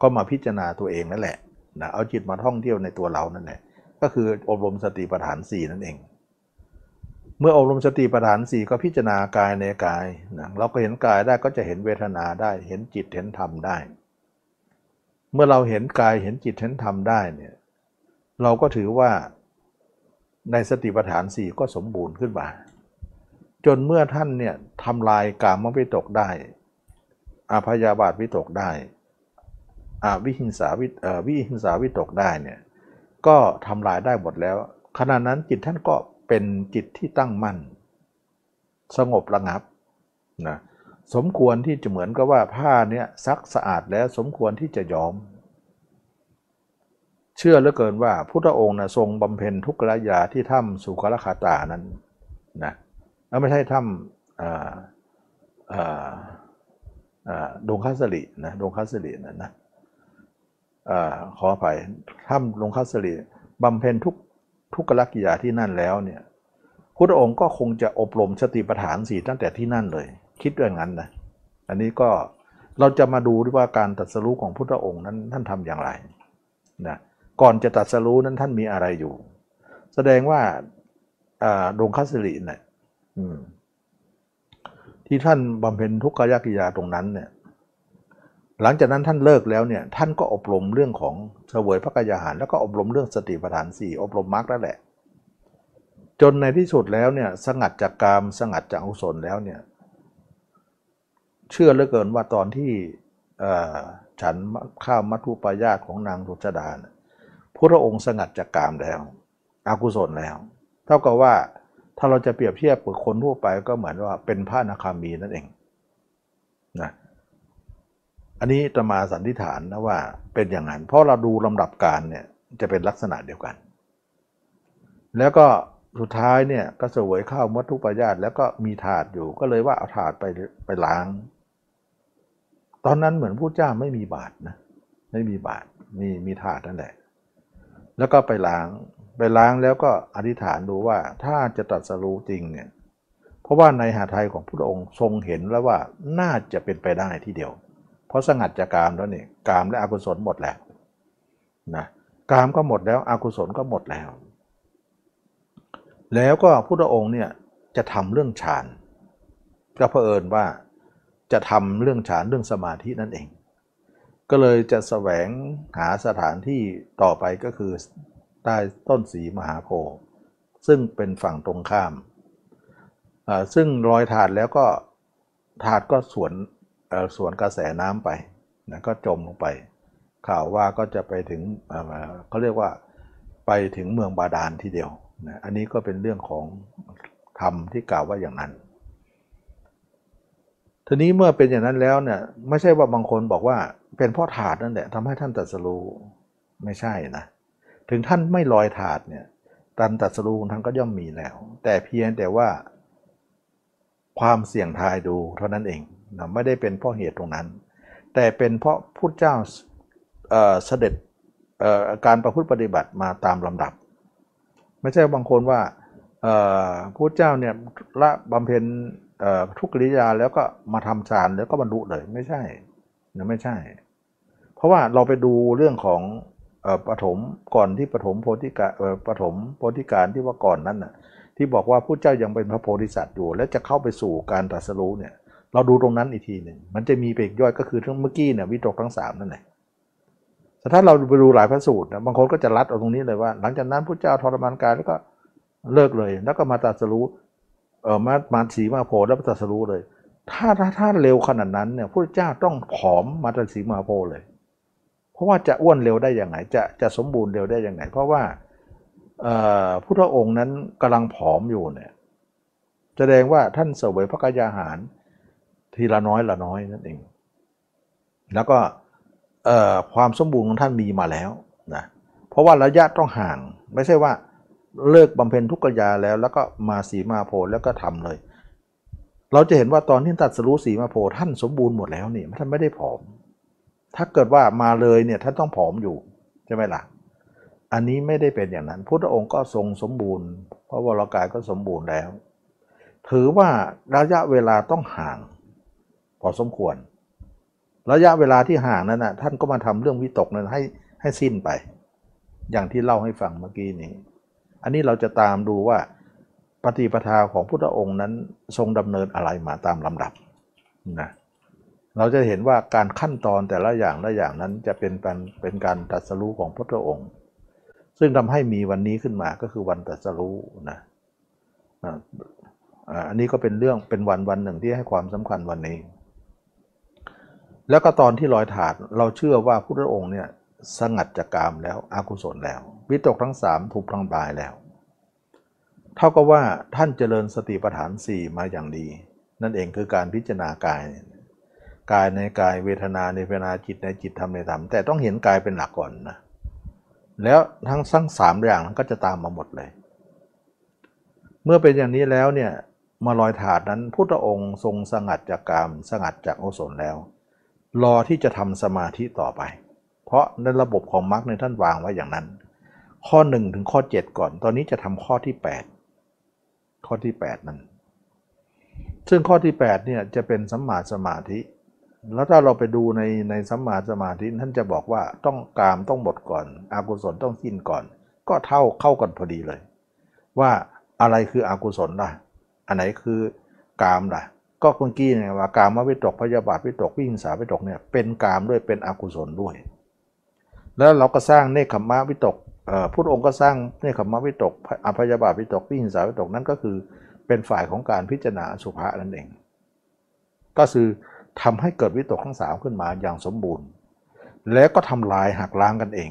[SPEAKER 1] ก็มาพิจารณาตัวเองนั่นแหละนะเอาจิตมาท่องเที่ยวในตัวเรานั่นแหละก็คืออบรมสติปัฏฐานสี่นั่นเอง เมื่ออบรมสติปัฏฐานสี่ก็พิจารณากายในกายนะเราก็เห็นกายได้ก็จะเห็นเวทนาได้ เห็นจิตเห็นธรรมได้ เมื่อเราเห็นกายเห็นจิตเห็นธรรมได้เนี่ย เราก็ถือว่าในสติปัฏฐานสี่ก็สมบูรณ์ขึ้นมาจนเมื่อท่านเนี่ยทำลายกามวิตกได้ อาพยาบาทวิตกได้อาวิหิงสาวิวิหิงสาวิตกได้เนี่ยก็ทำลายได้หมดแล้ว ขณะนั้นจิตท่านก็เป็นจิตที่ตั้งมั่น สงบระงับนะ สมควรที่จะเหมือนกับว่าผ้าเนี้ยซักสะอาดแล้วสมควรที่จะยอม เชื่อเหลือเกินว่าพุทธองค์นะทรงบำเพ็ญทุกขละยาที่ถ้ำสุขลคาตานั้นนะแล้วไม่ใช่ถ้ำดงคัสรินะดงคัสรินะนะอขออภัยถ้ำดงคัสริบำเพ็ญทุกทุกขลักกิยาที่นั่นแล้วเนี่ยพุทธองค์ก็คงจะอบรมสติปัฏฐานสี่ตั้งแต่ที่นั่นเลย คิดอย่างนั้นนะอันนี้ก็เราจะมาดูด้วยว่าการตัดสรู้ของพุทธองค์นั้นท่านทำอย่างไรนะก่อนจะตัดสรู้นั้นท่านมีอะไรอยู่ แสดงว่าดงคัสริเนี่ยที่ท่านบำเพ็ญทุกขยกกิยาตรงนั้นเนี่ยหลังจากนั้นท่านเลิกแล้วเนี่ยท่านก็อบรมเรื่องของเสวยพระกายาหาร แล้วก็อบรมเรื่องสติปัฏฐานสี่อบรมมรรคแล้วแหละ จนในที่สุดแล้วเนี่ยสงัดจากกามสงัดจากอุศลแล้วเนี่ย เชื่อเหลือเกินว่าตอนที่ฉันข้าวมัทุปายาตของนางรุจดาพระองค์สงัดจากกามแล้วอากุศลแล้ว เท่ากับว่าถ้าเราจะเปรียบเทียบกับคนทั่วไปก็เหมือนว่าเป็นพระนาคามีนั่นเองนะอันนี้จะมาสันนิษฐานนะว่าเป็นอย่างนั้น เพราะเราดูลำดับการเนี่ยจะเป็นลักษณะเดียวกัน แล้วก็สุดท้ายเนี่ยก็เสวยข้าวมัทุปายาตแล้วก็มีถาดอยู่ก็เลยว่าเอาถาดไปไปล้าง ตอนนั้นเหมือนผู้เจ้าไม่มีบาตรนะ ไม่มีบาตรมีมีถาดนั่นแหละ แล้วก็ไปล้างไปล้างแล้วก็อธิษฐานดูว่าถ้าจะตรัสรู้จริงเนี่ย เพราะว่าในหาไทยของพระองค์ทรงเห็นแล้วว่าน่าจะเป็นไปได้ที่เดียว เพราะสงัดจากกามแล้วนี่กามและอกุศลหมดแล้วนะกามก็หมดแล้วอกุศลก็หมดแล้ว แล้วก็พุทธองค์เนี่ยจะทำเรื่องฌานก็เผอิญว่า จะทำเรื่องฌานเรื่องสมาธินั่นเอง ก็เลยจะแสวงหาสถานที่ต่อไปก็คือใต้ต้นสีมหาโพธิ์ซึ่งเป็นฝั่งตรงข้าม ซึ่งรอยถาดแล้วก็ถาดก็สวนสวนกระแสน้ำไปนะก็จมลงไป ข่าวว่าก็จะไปถึงเขาเรียกว่าไปถึงเมืองบาดาลทีเดียวนะอันนี้ก็เป็นเรื่องของธรรมที่กล่าวว่าอย่างนั้น ทีนี้เมื่อเป็นอย่างนั้นแล้วเนี่ยไม่ใช่ว่าบางคนบอกว่าเป็นพ่อถาดนั่นแหละทำให้ท่านตรัสรู้ไม่ใช่นะ ถึงท่านไม่ลอยถาดเนี่ยตันตัดสรูของท่านก็ย่อมมีแล้ว แต่เพียงแต่ว่า ความเสี่ยงทายดูเท่านั้นเองนะไม่ได้เป็นเพราะเหตุตรงนั้น แต่เป็นเพราะพุทธเจ้าเเสด็จการประพฤติปฏิบัติมาตามลำดับ ไม่ใช่บางคนว่าพุทธเจ้าเนี่ยละบำเพ็ญ ทุกกิริยาแล้วก็มาทำฌานแล้วก็บรรลุเลยไม่ใช่นะไม่ใช่ เพราะว่าเราไปดูเรื่องของปฐมก่อนที่ปฐมโพธิกาปฐมโพธิการที่ว่าก่อนนั้นน่ะที่บอกว่าผู้เจ้ายังเป็นพระโพธิสัตว์อยู่ และจะเข้าไปสู่การตรัสรู้เนี่ย เราดูตรงนั้นอีกทีหนึ่งมันจะมีเปรกย่อยก็คือทั้งเมื่อกี้เนี่ยวิตกทั้งสามนั่นแหละแต่ถ้าเราไปดูหลายพระสูตรนะบางคนก็จะรัดเอาตรงนี้เลยว่า หลังจากนั้นผู้เจ้าทรมานกายแล้วก็เลิกเลย แล้วก็มาตรัสรู้ เออมามาสีมาโพแล้วตรัสรู้เลย ถ้าถ้าถ้าเร็วขนาดนั้นเนี่ยพระเจ้าต้องผอมมาตรัสสีมาโพเลย เพราะว่าจะอ้วนเร็วได้ยังไงจะจะสมบูรณ์เร็วได้ยังไงเพราะว่าพุทธองค์นั้นกำลังผอมอยู่เนี่ยแสดงว่าท่านเสวยพระกายอาหาร ทีละน้อยละน้อยนั่นเอง แล้วก็ความสมบูรณ์ของท่านมีมาแล้วนะเพราะว่าระยะต้องห่างไม่ใช่ว่า เลิกบำเพ็ญทุกขยาแล้ว แล้วก็มาสีมาโพแล้วก็ทำเลย เราจะเห็นว่าตอนที่ตัดสรู้สีมาโพท่านสมบูรณ์หมดแล้วนี่ท่านไม่ได้ผอม ถ้าเกิดว่ามาเลยเนี่ยท่านต้องผอมอยู่ใช่ไหมล่ะ อันนี้ไม่ได้เป็นอย่างนั้น พุทธองค์ก็ทรงสมบูรณ์ เพราะวรากายก็สมบูรณ์แล้ว ถือว่าระยะเวลาต้องห่าง พอสมควร ระยะเวลาที่ห่างนั้นนะท่านก็มาทำเรื่องวิตกนั้นให้ให้สิ้นไป อย่างที่เล่าให้ฟังเมื่อกี้นี้ อันนี้เราจะตามดูว่าปฏิปทาของพุทธองค์นั้นทรงดำเนินอะไรมาตามลำดับนะเราจะเห็นว่าการขั้นตอนแต่ละอย่างละอย่างนั้นจะเป็นเป็นเป็นการตัดสรู้ของพระองค์ ซึ่งทำให้มีวันนี้ขึ้นมาก็คือวันตัดสรู้นะอันนี้ก็เป็นเรื่องเป็นวันวันหนึ่งที่ให้ความสำคัญวันนี้ แล้วก็ตอนที่ลอยถาดเราเชื่อว่าพระองค์เนี่ยสงัดจากกามแล้วอากุศลแล้ว วิตกทั้งสามถูกทางบายแล้ว เท่ากับว่าท่านเจริญสติปัฏฐานสี่มาอย่างดี นั่นเองคือการพิจารณากาย กายในกายเวทนาในเวทนาจิตในจิตธรรมในธรรมแต่ต้องเห็นกายเป็นหลักก่อนนะแล้วทั้งทั้งสามอย่างก็จะตามมาหมดเลย เมื่อเป็นอย่างนี้แล้วเนี่ยมาลอยถาดนั้นพุทธองค์ทรงสงัดจากกามสงัดจากโอสนแล้ว รอที่จะทำสมาธิต่อไป เพราะในระบบของมรรคในท่านวางไว้อย่างนั้น ข้อ 1 ถึงข้อ 7 ก่อน ตอนนี้จะทำข้อที่ 8 ข้อที่ 8 นั้น ซึ่งข้อที่ 8 เนี่ยจะเป็นสัมมาสมาธิ แล้วถ้าเราไปดูในในสัมมาสมาธิท่านจะบอกว่าต้องกามต้องหมดก่อนอากุศลต้องสิ้นก่อน ก็เท่าเข้ากันพอดีเลย ว่าอะไรคืออกุศลล่ะ อันไหนคือกามล่ะ ก็เมื่อกี้เนี่ยว่ากามวิตกพยาบาทวิตกวิหิงสาวิตกเนี่ยเป็นกามด้วยเป็นอกุศลด้วย แล้วเราก็สร้างเนคขมะวิตก พุทธองค์ก็สร้างเนคขมวิตกอภยาบาทวิตกวิหิงสาวิตกนั่นก็คือเป็นฝ่ายของการพิจารณาสุภานั่นเอง ก็คือทำให้เกิดวิตกทั้งสามขึ้นมาอย่างสมบูรณ์ แล้วก็ทำลายหักล้างกันเอง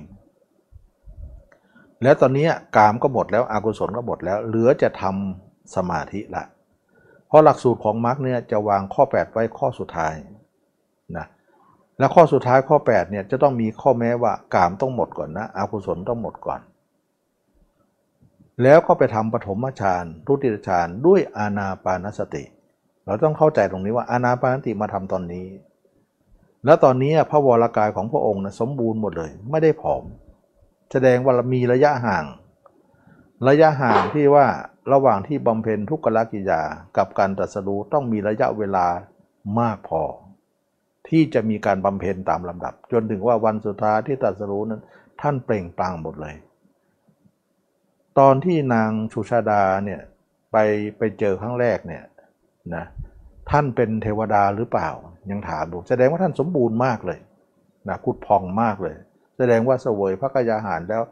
[SPEAKER 1] แล้วตอนนี้กามก็หมดแล้วอากุศลก็หมดแล้ว เหลือจะทำสมาธิละ เพราะหลักสูตรของมรรคเนี่ยจะวางข้อ 8 ไว้ข้อสุดท้าย และข้อสุดท้ายข้อ8เนี่ยจะต้องมีข้อแม้ว่ากามต้องหมดก่อนนะอกุศลต้องหมดก่อน แล้วก็ไปทำปฐมฌานทุติยฌานด้วยอานาปานสติ เราต้องเข้าใจตรงนี้ว่าอานาปานสติมาทำตอนนี้ แล้วตอนนี้พระวรากายของพระองค์นะสมบูรณ์หมดเลย ไม่ได้ผอม แสดงว่ามีระยะห่าง ระยะห่างที่ว่าระหว่างที่บำเพ็ญทุกขละกิยากับการตรัสรู้ต้องมีระยะเวลามากพอ ที่จะมีการบำเพ็ญตามลำดับ จนถึงว่าวันสุดท้ายที่ตรัสรู้นั้น ท่านเปล่งปลั่งหมดเลย ตอนที่นางชุชาดาเนี่ยไปไปเจอครั้งแรกเนี่ยนะท่านเป็นเทวดาหรือเปล่า ยังถามดูแสดงว่าท่านสมบูรณ์มากเลยนะขุดพองมากเลย แสดงว่าเสวยพระกยาหารแล้ว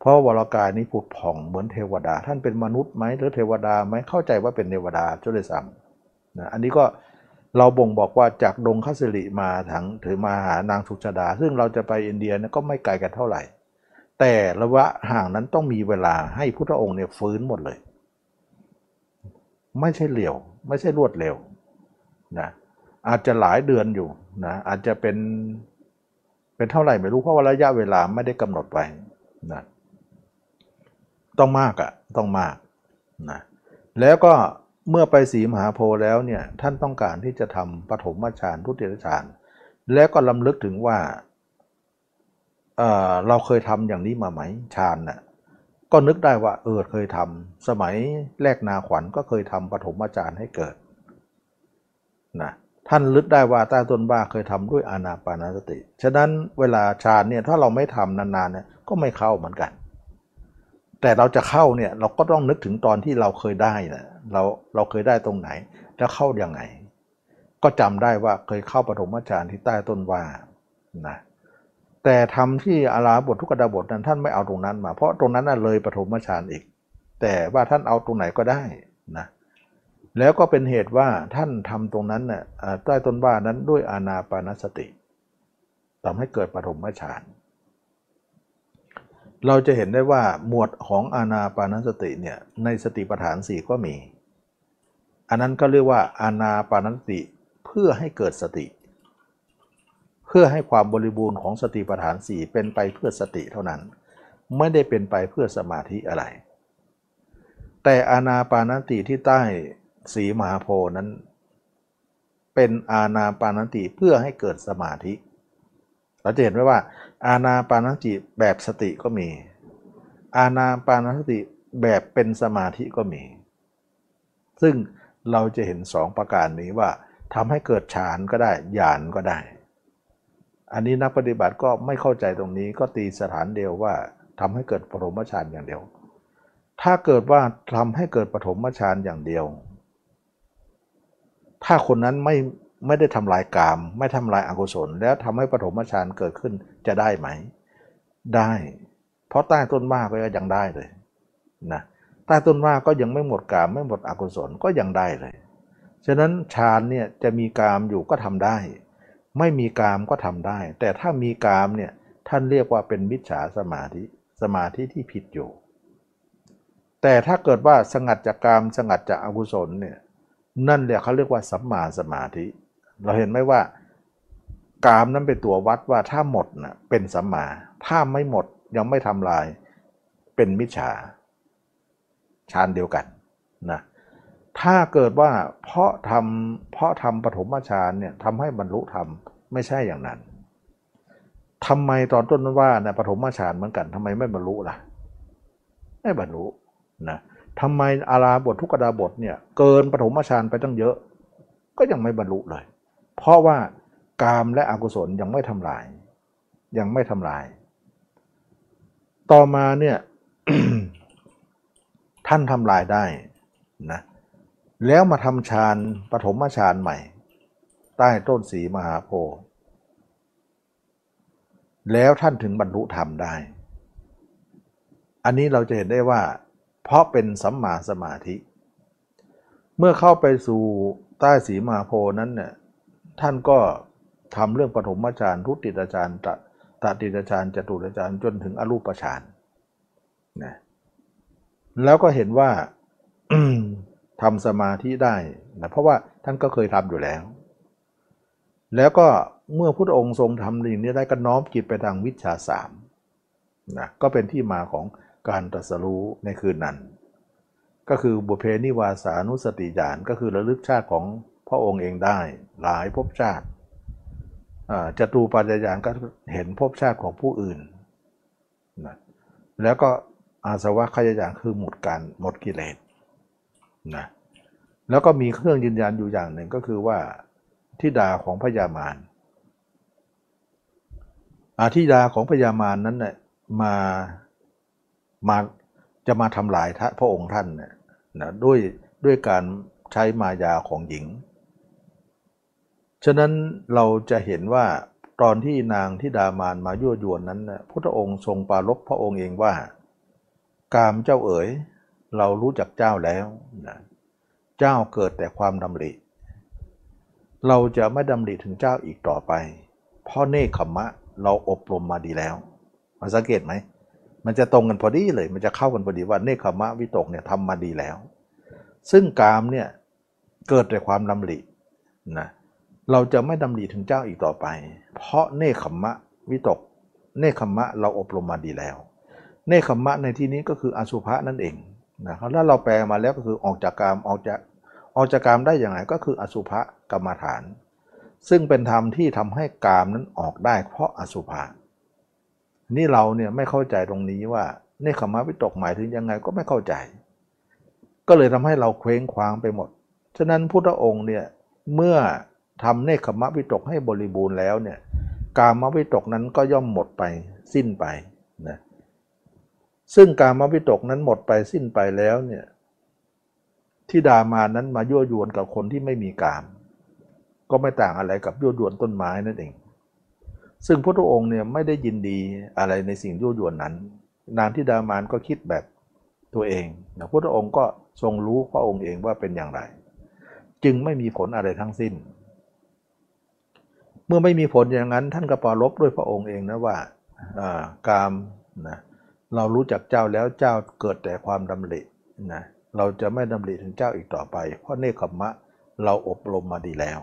[SPEAKER 1] เพราะวรากายนี้ผุดผ่องเหมือนเทวดา ท่านเป็นมนุษย์ไหมหรือเทวดาไหมเข้าใจว่าเป็นเทวดาจุดเลยซ้ำนะอันนี้ก็ เราบ่งบอกว่าจากดงคัสริมาถังถือมาหานางสุชาดา ซึ่งเราจะไปอินเดียนะก็ไม่ไกลกันเท่าไหร่ แต่ระยะห่างนั้นต้องมีเวลาให้พุทธองค์เนี่ยฟื้นหมดเลย ไม่ใช่เร็ว ไม่ใช่รวดเร็วนะอาจจะหลายเดือนอยู่นะอาจจะเป็นเป็นเท่าไหร่ไม่รู้เพราะว่าระยะเวลาไม่ได้กำหนดไว้นะต้องมากอะ่ะต้องมากนะแล้วก็ เมื่อไปสีมหาโพธิ์แล้วเนี่ยท่านต้องการที่จะทำปฐมฌานทุติยฌานแล้วก็ลำลึกถึงว่าเเราเคยทำอย่างนี้มาไหมฌานน่ะก็นึกได้ว่าเออเคยทำสมัยแรกนาขวัญก็เคยทำปฐมฌานให้เกิดนะท่านลึกได้ว่าใต้ต้นบ้าเคยทำด้วยอานาปานสติ ฉะนั้นเวลาฌานเนี่ยถ้าเราไม่ทำนานๆเนี่ยก็ไม่เข้าเหมือนกัน แต่เราจะเข้าเนี่ยเราก็ต้องนึกถึงตอนที่เราเคยได้นะเราเราเคยได้ตรงไหน แล้วเข้ายังไง ก็จำได้ว่าเคยเข้าปฐมฌานที่ใต้ต้นว่านะแต่ทำที่อาราบททุกดาบทนั้นท่านไม่เอาตรงนั้นมา เพราะตรงนั้นน่ะเลยปฐมฌานอีก แต่ว่าท่านเอาตรงไหนก็ได้นะแล้วก็เป็นเหตุว่าท่านทำตรงนั้นน่ะใต้ต้นว่านั้นด้วยอานาปานสติทำให้เกิดปฐมฌาน เราจะเห็นได้ว่าหมวดของอานาปานสติเนี่ยในสติปัฏฐานสี่ก็มี อันนั้นก็เรียกว่าอานาปานสติเพื่อให้เกิดสติ เพื่อให้ความบริบูรณ์ของสติปัฏฐานสี่เป็นไปเพื่อสติเท่านั้น ไม่ได้เป็นไปเพื่อสมาธิอะไร แต่อานาปานสติที่ใต้สีมหาโพนั้น เป็นอาณาปานสติเพื่อให้เกิดสมาธิ เราจะเห็นไหมว่า อาณาปานสติแบบสติก็มี อาณาปานสติแบบเป็นสมาธิก็มี ซึ่งเราจะเห็นสองประการนี้ว่าทำให้เกิดฌานก็ได้ญาณก็ได้ อันนี้นักปฏิบัติก็ไม่เข้าใจตรงนี้ก็ตีสถานเดียวว่าทำให้เกิดปฐมฌานอย่างเดียว ถ้าเกิดว่าทำให้เกิดปฐมฌานอย่างเดียว ถ้าคนนั้นไม่ ไม่ได้ทำลายกาม ไม่ทำลายอกุศล แล้วทำให้ปฐมฌานเกิดขึ้นจะได้ไหม ได้ เพราะใต้ต้นว่าก็ยังได้เลยนะใต้ต้นว่าก็ยังไม่หมดกาม ไม่หมดอกุศลก็ยังได้เลย ฉะนั้นฌานเนี่ยจะมีกามอยู่ก็ทำได้ ไม่มีกามก็ทำได้ แต่ถ้ามีกามเนี่ยท่านเรียกว่าเป็นมิจฉาสมาธิสมาธิที่ผิดอยู่ แต่ถ้าเกิดว่าสงัดจากกามสงัดจากอกุศลเนี่ยนั่นแหละเขาเรียกว่าสัมมาสมาธิ เราเห็นไหมว่ากามนั้นเป็นตัววัดว่าถ้าหมดนะเป็นสัมมา ถ้าไม่หมดยังไม่ทำลาย เป็นมิจฉาฌานเดียวกันนะถ้าเกิดว่าเพราะทำเพราะทำปฐมฌานเนี่ยทำให้บรรลุธรรมไม่ใช่อย่างนั้นทำไมตอนต้นว่านะปฐมฌานเหมือนกันทำไมไม่บรรลุล่ะไม่บรรลุนะทำไมอาราบททุกดาบทเนี่ยเกินปฐมฌานไปตั้งเยอะ ก็ยังไม่บรรลุเลย เพราะว่ากามและอกุศลยังไม่ทำลาย ยังไม่ทำลาย ต่อมาเนี่ยท่านทำลายได้นะแล้วมาทำฌานปฐมฌานใหม่ ใต้ต้นสีมหาโพธิ์แล้วท่านถึงบรรลุธรรมได้ อันนี้เราจะเห็นได้ว่า เพราะเป็นสัมมาสมาธิ เมื่อเข้าไปสู่ใต้สีมาโพนั้นเนี่ย ท่านก็ทำเรื่องปฐมฌานทุติยฌานตตติยฌานจตุตฌานจนถึงอรูปฌานนะแล้วก็เห็นว่าทำสมาธิได้นะเพราะว่าท่านก็เคยทำอยู่แล้ว แล้วก็เมื่อพุทธองค์ทรงทำสิ่งนี้ได้ก็น้อมจิตไปทางวิชาสามนะก็เป็นที่มาของการตรัสรู้ในคืนนั้น ก็คือบุเพนิวาสานุสติญาณก็คือระลึกชาติของ พระองค์เองได้หลายภพชาติจตูปัจจยานก็เห็นภพชาติของผู้อื่นนะแล้วก็อาสวะขยายานคือหมดการหมดกิเลสนะแล้วก็มีเครื่องยืนยันอยู่อย่างหนึ่งก็คือว่าทิดาของพญามารอาทิดาของพญามารนั้นเนี่ยมามาจะมาทำลายพระองค์ท่านเนี่ยนะด้วยด้วยการใช้มายาของหญิง ฉะนั้นเราจะเห็นว่าตอนที่นางทิดามารมายั่วยวนนั้นนะพระองค์ทรงปารลบพระองค์เองว่า กามเจ้าเอ๋ย เรารู้จักเจ้าแล้วนะเจ้าเกิดแต่ความดำริ เราจะไม่ดำริถึงเจ้าอีกต่อไปเพราะเนคขมมะเราอบรมมาดีแล้วมาสังเกตไหมมันจะตรงกันพอดีเลย มันจะเข้ากันพอดีว่าเนคขมะวิตกเนี่ยทำมาดีแล้ว ซึ่งกามเนี่ยเกิดแต่ความดำรินะเเราจะไม่ดำริถึงเจ้าอีกต่อไป เพราะเนคขมมะวิตก เนคขมมะเราอบรมมาดีแล้ว เนคขมมะในที่นี้ก็คืออสุภะนั่นเองนะครับถ้าเราแปลมาแล้วก็คือออกจากกามออกจากออกจากกามได้อย่างไรก็คืออสุภะกรรมฐาน ซึ่งเป็นธรรมที่ทำให้กามนั้นออกได้ เพราะอสุภะนี่เราเนี่ยไม่เข้าใจตรงนี้ว่าเนคขมะวิตกหมายถึงยังไงก็ไม่เข้าใจ ก็เลยทำให้เราเคว้งคว้างไปหมด ฉะนั้นพุทธองค์เนี่ยเมื่อ ทำเนคขมะวิตกให้บริบูรณ์แล้วเนี่ยกามวิตกนั้นก็ย่อมหมดไปสิ้นไปนะซึ่งการมวิตกนั้นหมดไปสิ้นไปแล้วเนี่ยที่ดามานั้นมายั่วยวนกับคนที่ไม่มีกาม ก็ไม่ต่างอะไรกับยั่วยวนต้นไม้นั่นเอง ซึ่งพระองค์เนี่ยไม่ได้ยินดีอะไรในสิ่งยั่วยวนนั้น นางที่ดามานก็คิดแบบตัวเองนะพระองค์ก็ทรงรู้พระองค์เองว่าเป็นอย่างไร จึงไม่มีผลอะไรทั้งสิ้น เมื่อไม่มีผลอย่างนั้น ท่านก็ปรลบด้วยพระองค์เองนะว่ากามนะเรารู้จักเจ้าแล้วเจ้าเกิดแต่ความดำรินะเราจะไม่ดำริถึงเจ้าอีกต่อไป เพราะเนคขมะเราอบรมมาดีแล้ว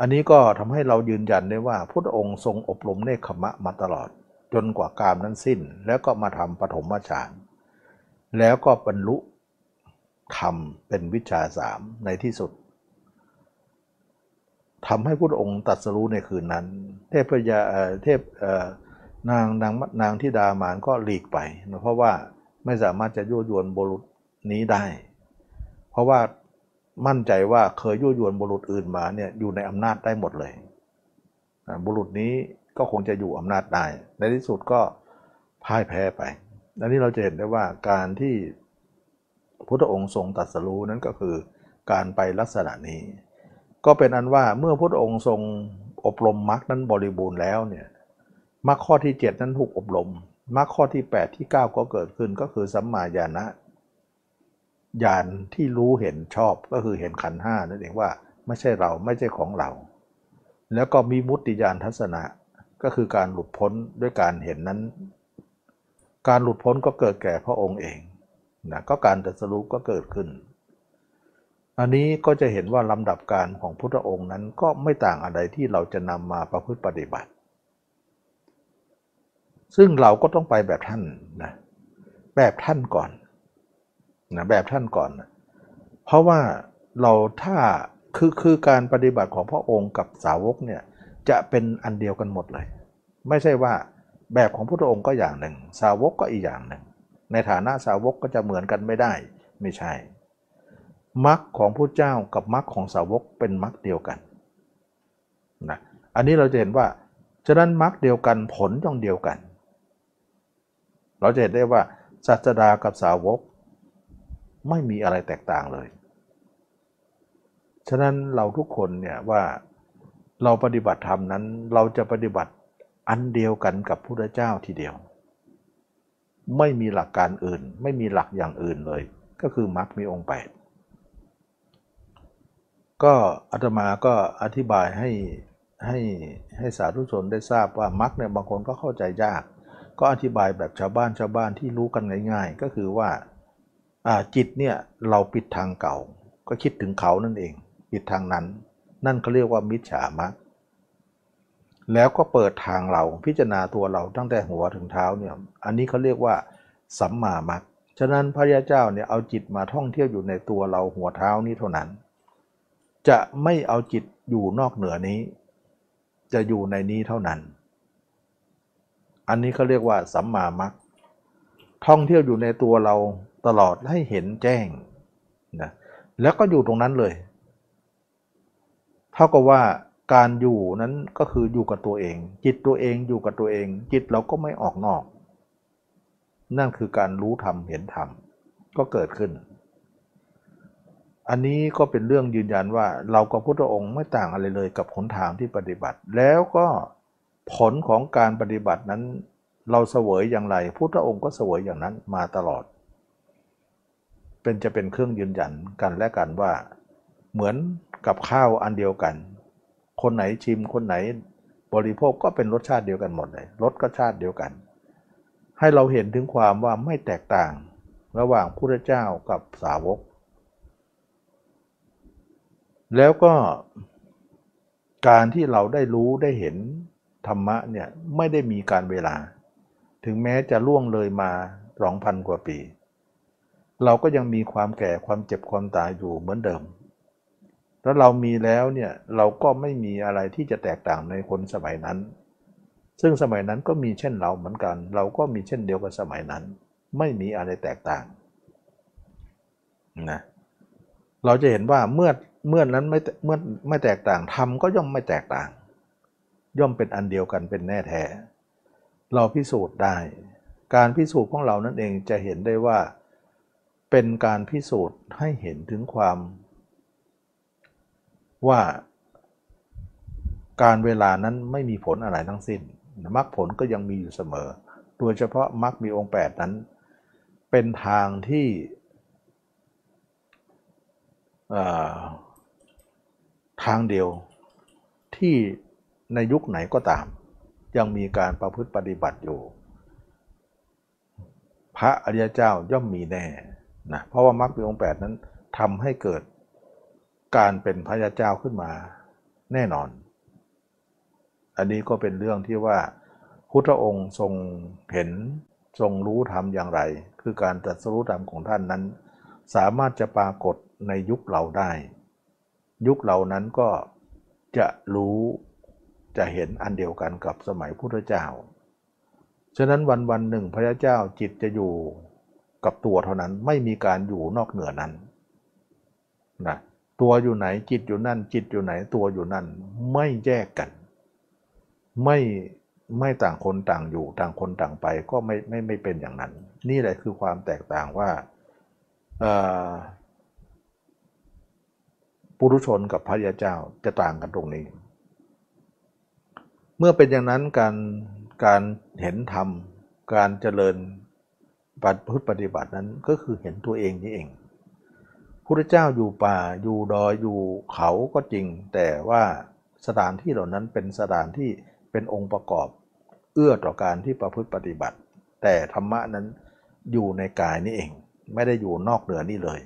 [SPEAKER 1] อันนี้ก็ทำให้เรายืนยันได้ว่าพุทธองค์ทรงอบรมเนคขมะมาตลอด จนกว่ากามนั้นสิ้น แล้วก็มาทำปฐมฌานแล้วก็บรรลุธรรมเป็นวิชาสามในที่สุด ทำให้พุทธองค์ตัดสรู้ในคืนนั้น เทพยาเทพนางนางนางที่ดามานก็หลีกไปนะเพราะว่าไม่สามารถจะยั่วยวนบุรุษนี้ได้ เพราะว่ามั่นใจว่าเคยยั่วยวนบุรุษอื่นมาเนี่ยอยู่ในอำนาจได้หมดเลย บุรุษนี้ก็คงจะอยู่อำนาจได้ ในที่สุดก็พ่ายแพ้ไปอันนี้เราจะเห็นได้ว่าการที่พุทธองค์ทรงตัดสรู้นั้นก็คือการไปลักษณะนี้ ก็เป็นอันว่าเมื่อพุทธองค์ทรงอบรมมรรคนั้นบริบูรณ์แล้วเนี่ยมรรคข้อที่ 7 นั้นถูกอบรมมรรคข้อที่ 8 ที่ 9 ก็เกิดขึ้นก็คือสัมมาญาณะญาณที่รู้เห็นชอบก็คือเห็นขันห้านั่นเองว่าไม่ใช่เราไม่ใช่ของเรา แล้วก็มีมุติญาณทัศนะก็คือการหลุดพ้นด้วยการเห็นนั้น การหลุดพ้นก็เกิดแก่พระองค์เองนะก็การตรัสรู้ก็เกิดขึ้น อันนี้ก็จะเห็นว่าลำดับการของพุทธองค์นั้นก็ไม่ต่างอะไรที่เราจะนำมาประพฤติปฏิบัติ ซึ่งเราก็ต้องไปแบบท่านนะแบบท่านก่อนนะแบบท่านก่อนนะเพราะว่าเราถ้าคือคือการปฏิบัติของพระองค์กับสาวกเนี่ยจะเป็นอันเดียวกันหมดเลย ไม่ใช่ว่าแบบของพระองค์ก็อย่างหนึ่ง สาวกก็อีกอย่างหนึ่ง ในฐานะสาวกก็จะเหมือนกันไม่ได้ไม่ใช่ มรรคของพระเจ้ากับมรรคของสาวกเป็นมรรคเดียวกันนะอันนี้เราจะเห็นว่าฉะนั้นมรรคเดียวกันผลต้องเดียวกัน เราจะเห็นได้ว่าศาสดากับสาวกไม่มีอะไรแตกต่างเลย ฉะนั้นเราทุกคนเนี่ยว่าเราปฏิบัติธรรมนั้น เราจะปฏิบัติอันเดียวกันกับพระเจ้าทีเดียว ไม่มีหลักการอื่น ไม่มีหลักอย่างอื่นเลย ก็คือมรรคมีองค์แปด ก็อาตมาก็อธิบายให้ให้ให้สาธุชนได้ทราบว่ามรรคเนี่ยบางคนก็เข้าใจยาก ก็อธิบายแบบชาวบ้านชาวบ้านที่รู้กันง่าย ๆ ก็คือว่าจิตเนี่ยเราปิดทางเก่า ก็คิดถึงเขานั่นเอง ปิดทางนั้น นั่นเขาเรียกว่ามิจฉามรรคแล้วก็เปิดทางเราพิจารณาตัวเราตั้งแต่หัวถึงเท้าเนี่ยอันนี้เขาเรียกว่าสัมมามัคฉะนั้นพระยาเจ้าเนี่ยเอาจิตมาท่องเที่ยวอยู่ในตัวเราหัวเท้านี้เท่านั้น จะไม่เอาจิตอยู่นอกเหนือนี้ จะอยู่ในนี้เท่านั้น อันนี้เขาเรียกว่าสัมมามัคท่องเที่ยวอยู่ในตัวเราตลอดให้เห็นแจ้งนะแล้วก็อยู่ตรงนั้นเลย เท่ากับว่าการอยู่นั้นก็คืออยู่กับตัวเอง จิตตัวเองอยู่กับตัวเอง จิตเราก็ไม่ออกนอก นั่นคือการรู้ธรรมเห็นธรรมก็เกิดขึ้น อันนี้ก็เป็นเรื่องยืนยันว่าเรากับพุทธองค์ไม่ต่างอะไรเลยกับหนทางที่ปฏิบัติ แล้วก็ผลของการปฏิบัตินั้น เราเสวยอย่างไร พุทธองค์ก็เสวยอย่างนั้นมาตลอด เป็นจะเป็นเครื่องยืนยันกันและกันว่า เหมือนกับข้าวอันเดียวกัน คนไหนชิมคนไหนบริโภคก็เป็นรสชาติเดียวกันหมดเลยรสก็ชาติเดียวกัน ให้เราเห็นถึงความว่าไม่แตกต่าง ระหว่างพระเจ้ากับสาวก แล้วก็การที่เราได้รู้ได้เห็นธรรมะเนี่ยไม่ได้มีการเวลา ถึงแม้จะล่วงเลยมาสองพันกว่าปี เราก็ยังมีความแก่ความเจ็บความตายอยู่เหมือนเดิมถ้าเรามีแล้วเนี่ยเราก็ไม่มีอะไรที่จะแตกต่างในคนสมัยนั้น ซึ่งสมัยนั้นก็มีเช่นเราเหมือนกัน เราก็มีเช่นเดียวกับสมัยนั้น ไม่มีอะไรแตกต่างนะเราจะเห็นว่าเมื่อ เมื่อนั้นไม่เมื่อไม่แตกต่างทำก็ย่อมไม่แตกต่าง ย่อมเป็นอันเดียวกันเป็นแน่แท้ เราพิสูจน์ได้ การพิสูจน์ของเรานั่นเองจะเห็นได้ว่า เป็นการพิสูจน์ให้เห็นถึงความ ว่าการเวลานั้นไม่มีผลอะไรทั้งสิ้นมรรคผลก็ยังมีอยู่เสมอ โดยเฉพาะมรรคมีองค์ 8 นั้น เป็นทางที่ ทางเดียวที่ในยุคไหนก็ตาม ยังมีการประพฤติปฏิบัติอยู่ พระอริยเจ้าย่อมมีแน่นะเพราะว่ามรรคมีองค์8นั้นทำให้เกิดการเป็นพระยาเจ้าขึ้นมาแน่นอน อันนี้ก็เป็นเรื่องที่ว่า พุทธองค์ทรงเห็นทรงรู้ธรรมอย่างไร คือการตรัสรู้ธรรมของท่านนั้น สามารถจะปรากฏในยุคเราได้ ยุคเรานั้นก็จะรู้จะเห็นอันเดียวกันกับสมัยพุทธเจ้า ฉะนั้นวันวันหนึ่งพระเจ้าจิตจะอยู่กับตัวเท่านั้นไม่มีการอยู่นอกเหนือนั้นนะตัวอยู่ไหนจิตอยู่นั่น จิตอยู่ไหนตัวอยู่นั่น ไม่แยกกัน ไม่ไม่ต่างคนต่างอยู่ต่างคนต่างไปก็ไม่ไม่ไม่เป็นอย่างนั้น นี่แหละคือความแตกต่างว่า ปุถุชนกับพระยาเจ้าจะต่างกันตรงนี้ เมื่อเป็นอย่างนั้นการการเห็นธรรม การเจริญปฏิปฏิบัตินั้นก็คือเห็นตัวเองนี่เองพุทธเจ้าอยู่ป่าอยู่ดอยอยู่เขาก็จริง แต่ว่าสถานที่เหล่านั้นเป็นสถานที่เป็นองค์ประกอบ เอื้อต่อการที่ประพฤติปฏิบัติ แต่ธรรมะนั้นอยู่ในกายนี่เอง ไม่ได้อยู่นอกเหนือนี่เลย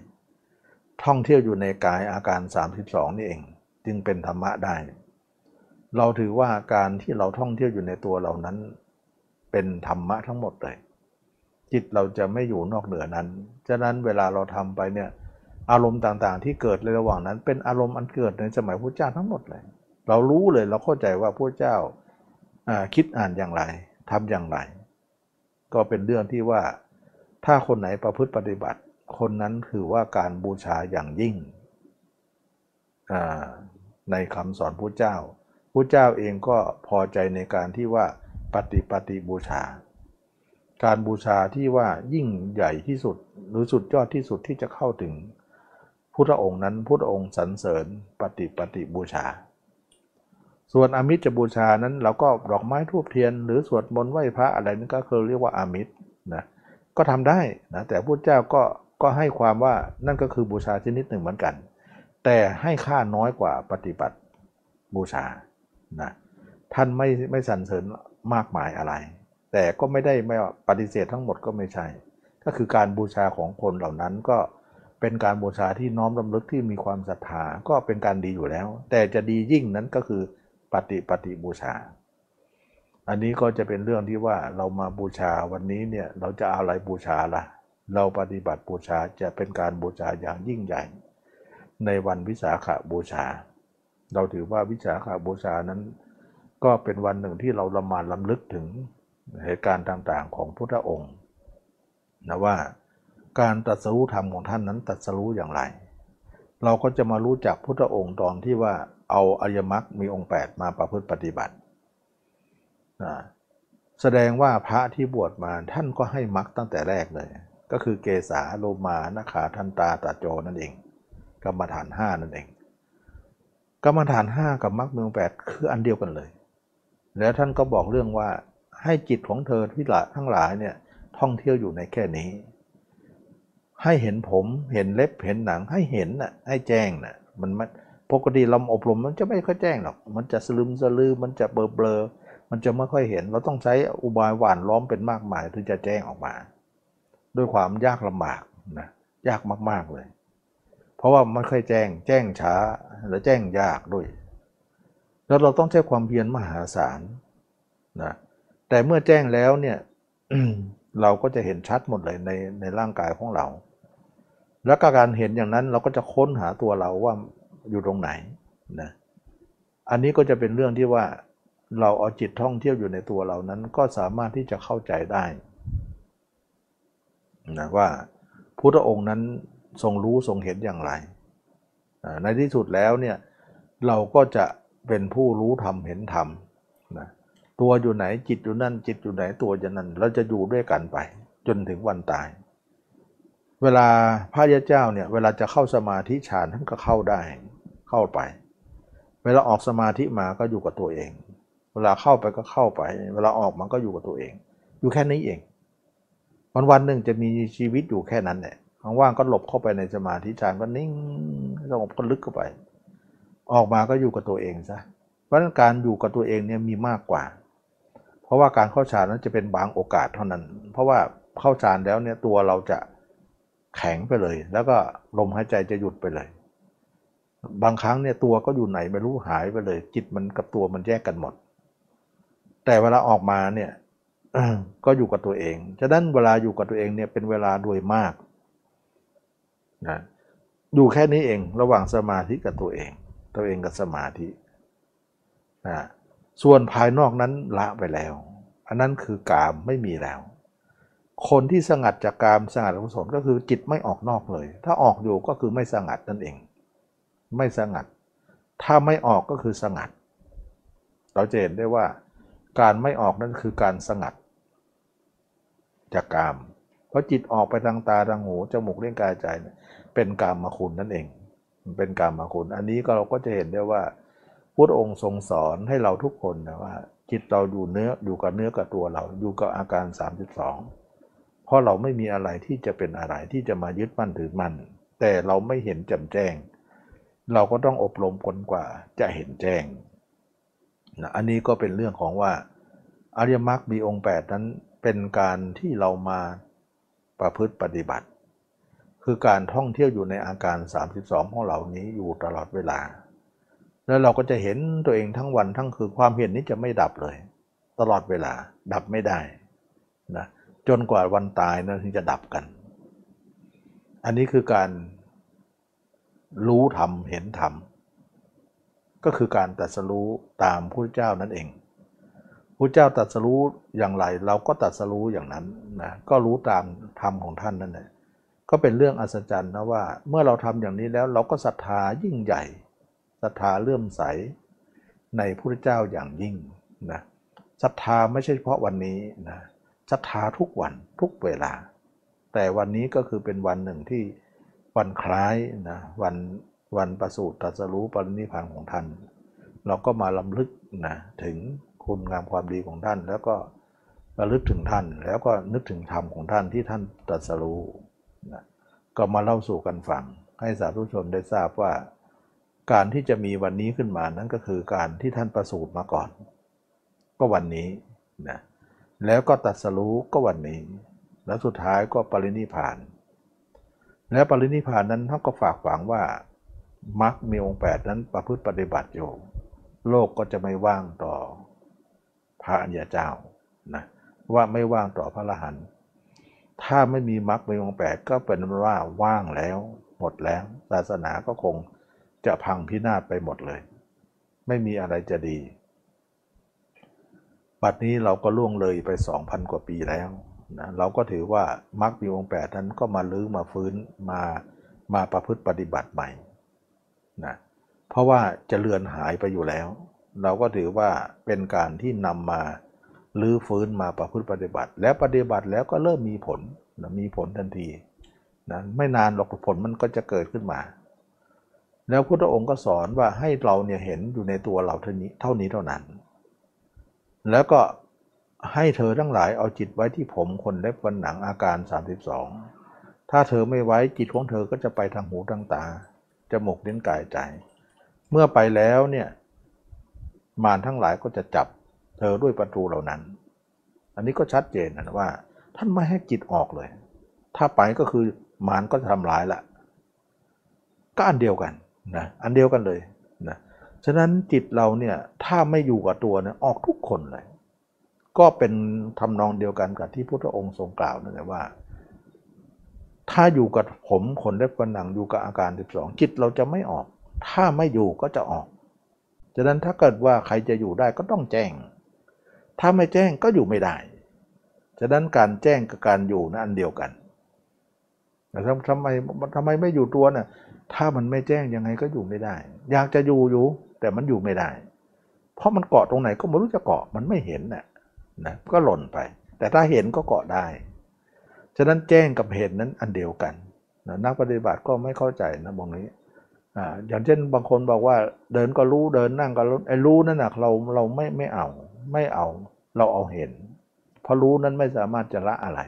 [SPEAKER 1] ท่องเที่ยวอยู่ในกายอาการ 32 นี่เอง จึงเป็นธรรมะได้ เราถือว่าการที่เราท่องเที่ยวอยู่ในตัวเรานั้น เป็นธรรมะทั้งหมดเลย จิตเราจะไม่อยู่นอกเหนือนั้น ฉะนั้นเวลาเราทำไปเนี่ยอารมณ์ต่างๆ ที่เกิดในระหว่างนั้น เป็นอารมณ์อันเกิดในสมัยพระเจ้าทั้งหมดเลย เรารู้เลยเราเข้าใจว่าพระเจ้าคิดอ่านอย่างไรทำอย่างไร ก็เป็นเรื่องที่ว่าถ้าคนไหนประพฤติปฏิบัติ คนนั้นคือว่าการบูชาอย่างยิ่งในคำสอนพระเจ้าพระเจ้าเองก็พอใจในการที่ว่าปฏิปฏิบูชา การบูชาที่ว่ายิ่งใหญ่ที่สุดหรือสุดยอดที่สุดที่จะเข้าถึงพุทธองค์นั้นพุทธองค์สรรเสริญปฏิปฏิบูชา ส่วนอามิตรจะบูชานั้นเราก็ดอกไม้ทูบเทียน หรือสวดมนต์ไหว้พระอะไรนั่นก็คือเรียกว่าอามิตรนะก็ทำได้นะแต่พุทธเจ้าก็ ก็ให้ความว่านั่นก็คือบูชาชนิดหนึ่งเหมือนกัน แต่ให้ค่าน้อยกว่าปฏิบัติบูชานะท่านไม่ไม่สรรเสริญมากมายอะไร แต่ก็ไม่ได้ไม่ปฏิเสธทั้งหมดก็ไม่ใช่ ก็คือการบูชาของคนเหล่านั้นก็เป็นการบูชาที่น้อมรำลึกที่มีความศรัทธาก็เป็นการดีอยู่แล้ว แต่จะดียิ่งนั้นก็คือปฏิปฏิบูชา อันนี้ก็จะเป็นเรื่องที่ว่าเรามาบูชาวันนี้เนี่ยเราจะเอาอะไรบูชาล่ะ เราปฏิบัติบูชาจะเป็นการบูชาอย่างยิ่งใหญ่ ในวันวิสาขบูชา เราถือว่าวิสาขบูชานั้น ก็เป็นวันหนึ่งที่เราละมานลำลึกถึงเหตุการณ์ต่างๆ ของพุทธองค์นะว่าการตรัสรู้ธรรมของท่านนั้นตรัสรู้อย่างไร เราก็จะมารู้จักพุทธองค์ตอนที่ว่าเอาอริยมรรคมีองค์ 8 มาประพฤติปฏิบัตินะแสดงว่าพระที่บวชมาท่านก็ให้มรรคตั้งแต่แรกเลย ก็คือเกษาโลมานาขาทันตาตาโจนั่นเอง กรรมฐาน 5 นั่นเอง กรรมฐาน 5 กับมรรคเมีองค์8คืออันเดียวกันเลย แล้วท่านก็บอกเรื่องว่าให้จิตของเธอที่ละทั้งหลายเนี่ยท่องเที่ยวอยู่ในแค่นี้ ให้เห็นผมเห็นเล็บเห็นหนังให้เห็นน่ะให้แจ้งน่ะมันมันปกติเราอบรมมันจะไม่ค่อยแจ้งหรอก มันจะสลืมสลือมันจะเบลอเบลอมันจะไม่ค่อยเห็น เราต้องใช้อุบายหวานล้อมเป็นมากมายถึงจะแจ้งออกมา ด้วยความยากลำบากนะยากมากๆเลย เพราะว่ามันค่อยแจ้งแจ้งช้าและแจ้งยากด้วย แล้วเราต้องใช้ความเพียรมหาศาลนะแต่เมื่อแจ้งแล้วเนี่ยเราก็จะเห็นชัดหมดเลยในในร่างกายของเรา แล้วก็การเห็นอย่างนั้นเราก็จะค้นหาตัวเราว่าอยู่ตรงไหนนะอันนี้ก็จะเป็นเรื่องที่ว่าเราเอาจิตท่องเที่ยวอยู่ในตัวเรานั้นก็สามารถที่จะเข้าใจได้ นะว่าพุทธองค์นั้นทรงรู้ทรงเห็นอย่างไร ในที่สุดแล้วเนี่ยเราก็จะเป็นผู้รู้ธรรมเห็นธรรมนะตัวอยู่ไหนจิตอยู่นั่นจิตอยู่ไหนตัวอยู่นั่นเราจะอยู่ด้วยกันไป จนถึงวันตาย เวลาพระยาเจ้าเนี่ยเวลาจะเข้าสมาธิฌานท่านก็เข้าได้เข้าไป เวลาออกสมาธิมาก็อยู่กับตัวเอง เวลาเข้าไปก็เข้าไป เวลาออกมันก็อยู่กับตัวเอง อยู่แค่นี้เอง วันวันหนึ่งจะมีชีวิตอยู่แค่นั้นแหละว่างก็หลบเข้าไปในสมาธิฌานก็นิ่งสงบก็ลึกเข้าไป ออกมาก็อยู่กับตัวเองซะเพราะนั้นการอยู่กับตัวเองเนี่ยมีมากกว่า เพราะว่าการเข้าฌานนั้นจะเป็นบางโอกาสเท่านั้น เพราะว่าเข้าฌานแล้วเนี่ยตัวเราจะแข็งไปเลย แล้วก็ลมหายใจจะหยุดไปเลย บางครั้งเนี่ยตัวก็อยู่ไหนไม่รู้หายไปเลย จิตมันกับตัวมันแยกกันหมด แต่เวลาออกมาเนี่ย ก็อยู่กับตัวเอง ฉะนั้นเวลาอยู่กับตัวเองเนี่ยเป็นเวลาโดยมากนะอยู่แค่นี้เองระหว่างสมาธิกับตัวเอง ตัวเองกับสมาธินะส่วนภายนอกนั้นละไปแล้ว อันนั้นคือกามไม่มีแล้ว คนที่สงัดจากกามสงัดอกุศลก็คือจิตไม่ออกนอกเลย ถ้าออกอยู่ก็คือไม่สงัดนั่นเอง ไม่สงัด ถ้าไม่ออกก็คือสงัด เราจะเห็นได้ว่าการไม่ออกนั่นคือการสงัด จากกาม เพราะจิตออกไปทางตาทางหูจมูกเลี้ยงกายใจเป็นกามมาคุณนั่นเองเป็นกามมาคุณ อันนี้ก็เราก็จะเห็นได้ว่าพุทธองค์ทรงสอนให้เราทุกคนนะว่า จิตเราอยู่เนื้ออยู่กับเนื้อกับตัวเราอยู่กับอาการ 32 เพราะเราไม่มีอะไรที่จะเป็นอะไรที่จะมายึดมั่นถือมั่นแต่เราไม่เห็นแจ่มแจ้ง เราก็ต้องอบรมคนกว่าจะเห็นแจ้งนะอันนี้ก็เป็นเรื่องของว่าอริยมรรคมีองค์ 8 นั้น เป็นการที่เรามาประพฤติปฏิบัติ คือการท่องเที่ยวอยู่ในอาการ 32 ของเรานี้อยู่ตลอดเวลา แล้วเราก็จะเห็นตัวเองทั้งวันทั้งคืนความเห็นนี้จะไม่ดับเลย ตลอดเวลาดับไม่ได้นะจนกว่าวันตายนะถึงจะดับกัน อันนี้คือการรู้ธรรมเห็นธรรมก็คือการตัดสรู้ตามพระเจ้านั่นเอง ระเจ้าตัดสรู้อย่างไร เราก็ตัดสรู้อย่างนั้นนะก็รู้ตามธรรมของท่านนั่นแหละก็เป็นเรื่องอัศจรรย์นะว่าเมื่อเราทำอย่างนี้แล้วเราก็ศรัทธายิ่งใหญ่ศรัทธาเลื่อมใสในพระเจ้าอย่างยิ่งนะศรัทธาไม่ใช่เฉพาะวันนี้นะศรัทธาทุกวันทุกเวลา แต่วันนี้ก็คือเป็นวันหนึ่งที่วันคล้ายนะวันวันประสูติตรัสรู้ปรินิพพานของท่าน เราก็มาลำลึกนะถึง คุณงามความดีของท่าน แล้วก็ระลึกถึงท่าน แล้วก็นึกถึงธรรมของท่านที่ท่านตรัสรู้นะก็มาเล่าสู่กันฟัง ให้สาธุชนได้ทราบว่า การที่จะมีวันนี้ขึ้นมานั้นก็คือการที่ท่านประสูติมาก่อน ก็วันนี้นะแล้วก็ตัดสรู้ก็วันนี้ แล้วสุดท้ายก็ปรินิพาน แล้วปรินิพานนั้นท่านก็ฝากฝังว่ามรรคมีองค์แปดนั้นประพฤติปฏิบัติอยู่ โลกก็จะไม่ว่างต่อ พระอัญญาเจ้านะว่าไม่ว่างต่อพระอรหันต์ถ้าไม่มีมรรคมีองแปดก็เป็นว่าว่างแล้ว หมดแล้ว ศาสนาก็คงจะพังพินาศไปหมดเลย ไม่มีอะไรจะดีบัดนี้เราก็ล่วงเลยไป 2,000 กว่าปีแล้วนะเราก็ถือว่ามรรคมีองค์แปดนั้นก็มาลื้อมาฟื้นมามาประพฤติปฏิบัติใหม่นะเพราะว่าจะเลือนหายไปอยู่แล้ว เราก็ถือว่าเป็นการที่นำมาลื้อฟื้นมาประพฤติปฏิบัติ แล้วปฏิบัติแล้วก็เริ่มมีผลนะมีผลทันทีนะไม่นานหรอกผลมันก็จะเกิดขึ้นมา แล้วพระองค์ก็สอนว่าให้เราเนี่ยเห็นอยู่ในตัวเราเท่านี้เท่านี้เท่านั้น แล้วก็ให้เธอทั้งหลายเอาจิตไว้ที่ผมขนเล็บฟันหนังอาการ 32 ถ้าเธอไม่ไว้จิตของเธอก็จะไปทางหูทางตาจมูกเลิ้นกายใจ เมื่อไปแล้วเนี่ย มารทั้งหลายก็จะจับเธอด้วยประตูเหล่านั้น อันนี้ก็ชัดเจนนะว่า ท่านไม่ให้จิตออกเลย ถ้าไปก็คือมารก็จะทำร้ายละก็อันเดียวกันนะอันเดียวกันเลยนะฉะนั้นจิตเราเนี่ยถ้าไม่อยู่กับตัวเนี่ยออกทุกคนเลย ก็เป็นทำนองเดียวกันกับที่พุทธองค์ทรงกล่าวนั่นแหละว่า ถ้าอยู่กับผมขนเล็บฟันหนังอยู่กับอาการ 12 จิตเราจะไม่ออก ถ้าไม่อยู่ก็จะออก ฉะนั้นถ้าเกิดว่าใครจะอยู่ได้ก็ต้องแจ้ง ถ้าไม่แจ้งก็อยู่ไม่ได้ ฉะนั้นการแจ้งกับการอยู่นั้นอันเดียวกันแต่ทำไมทำไมไม่อยู่ตัวน่ะ ถ้ามันไม่แจ้งยังไงก็อยู่ไม่ได้ อยากจะอยู่อยู่ แต่มันอยู่ไม่ได้ เพราะมันเกาะตรงไหนก็ไม่รู้จะเกาะมันไม่เห็นน่ะนะก็หล่นไป แต่ถ้าเห็นก็เกาะได้ ฉะนั้นแจ้งกับเห็นนั้นอันเดียวกันนะนักปฏิบัติก็ไม่เข้าใจนะบางนี้ อ่าอย่างเช่นบางคนบอกว่าเดินก็รู้เดินนั่งก็รู้ไอ้รู้นั่นนะเราเราไม่ไม่เอา ไม่เอา เราเอาเห็น เพราะรู้นั้นไม่สามารถจะละอะไร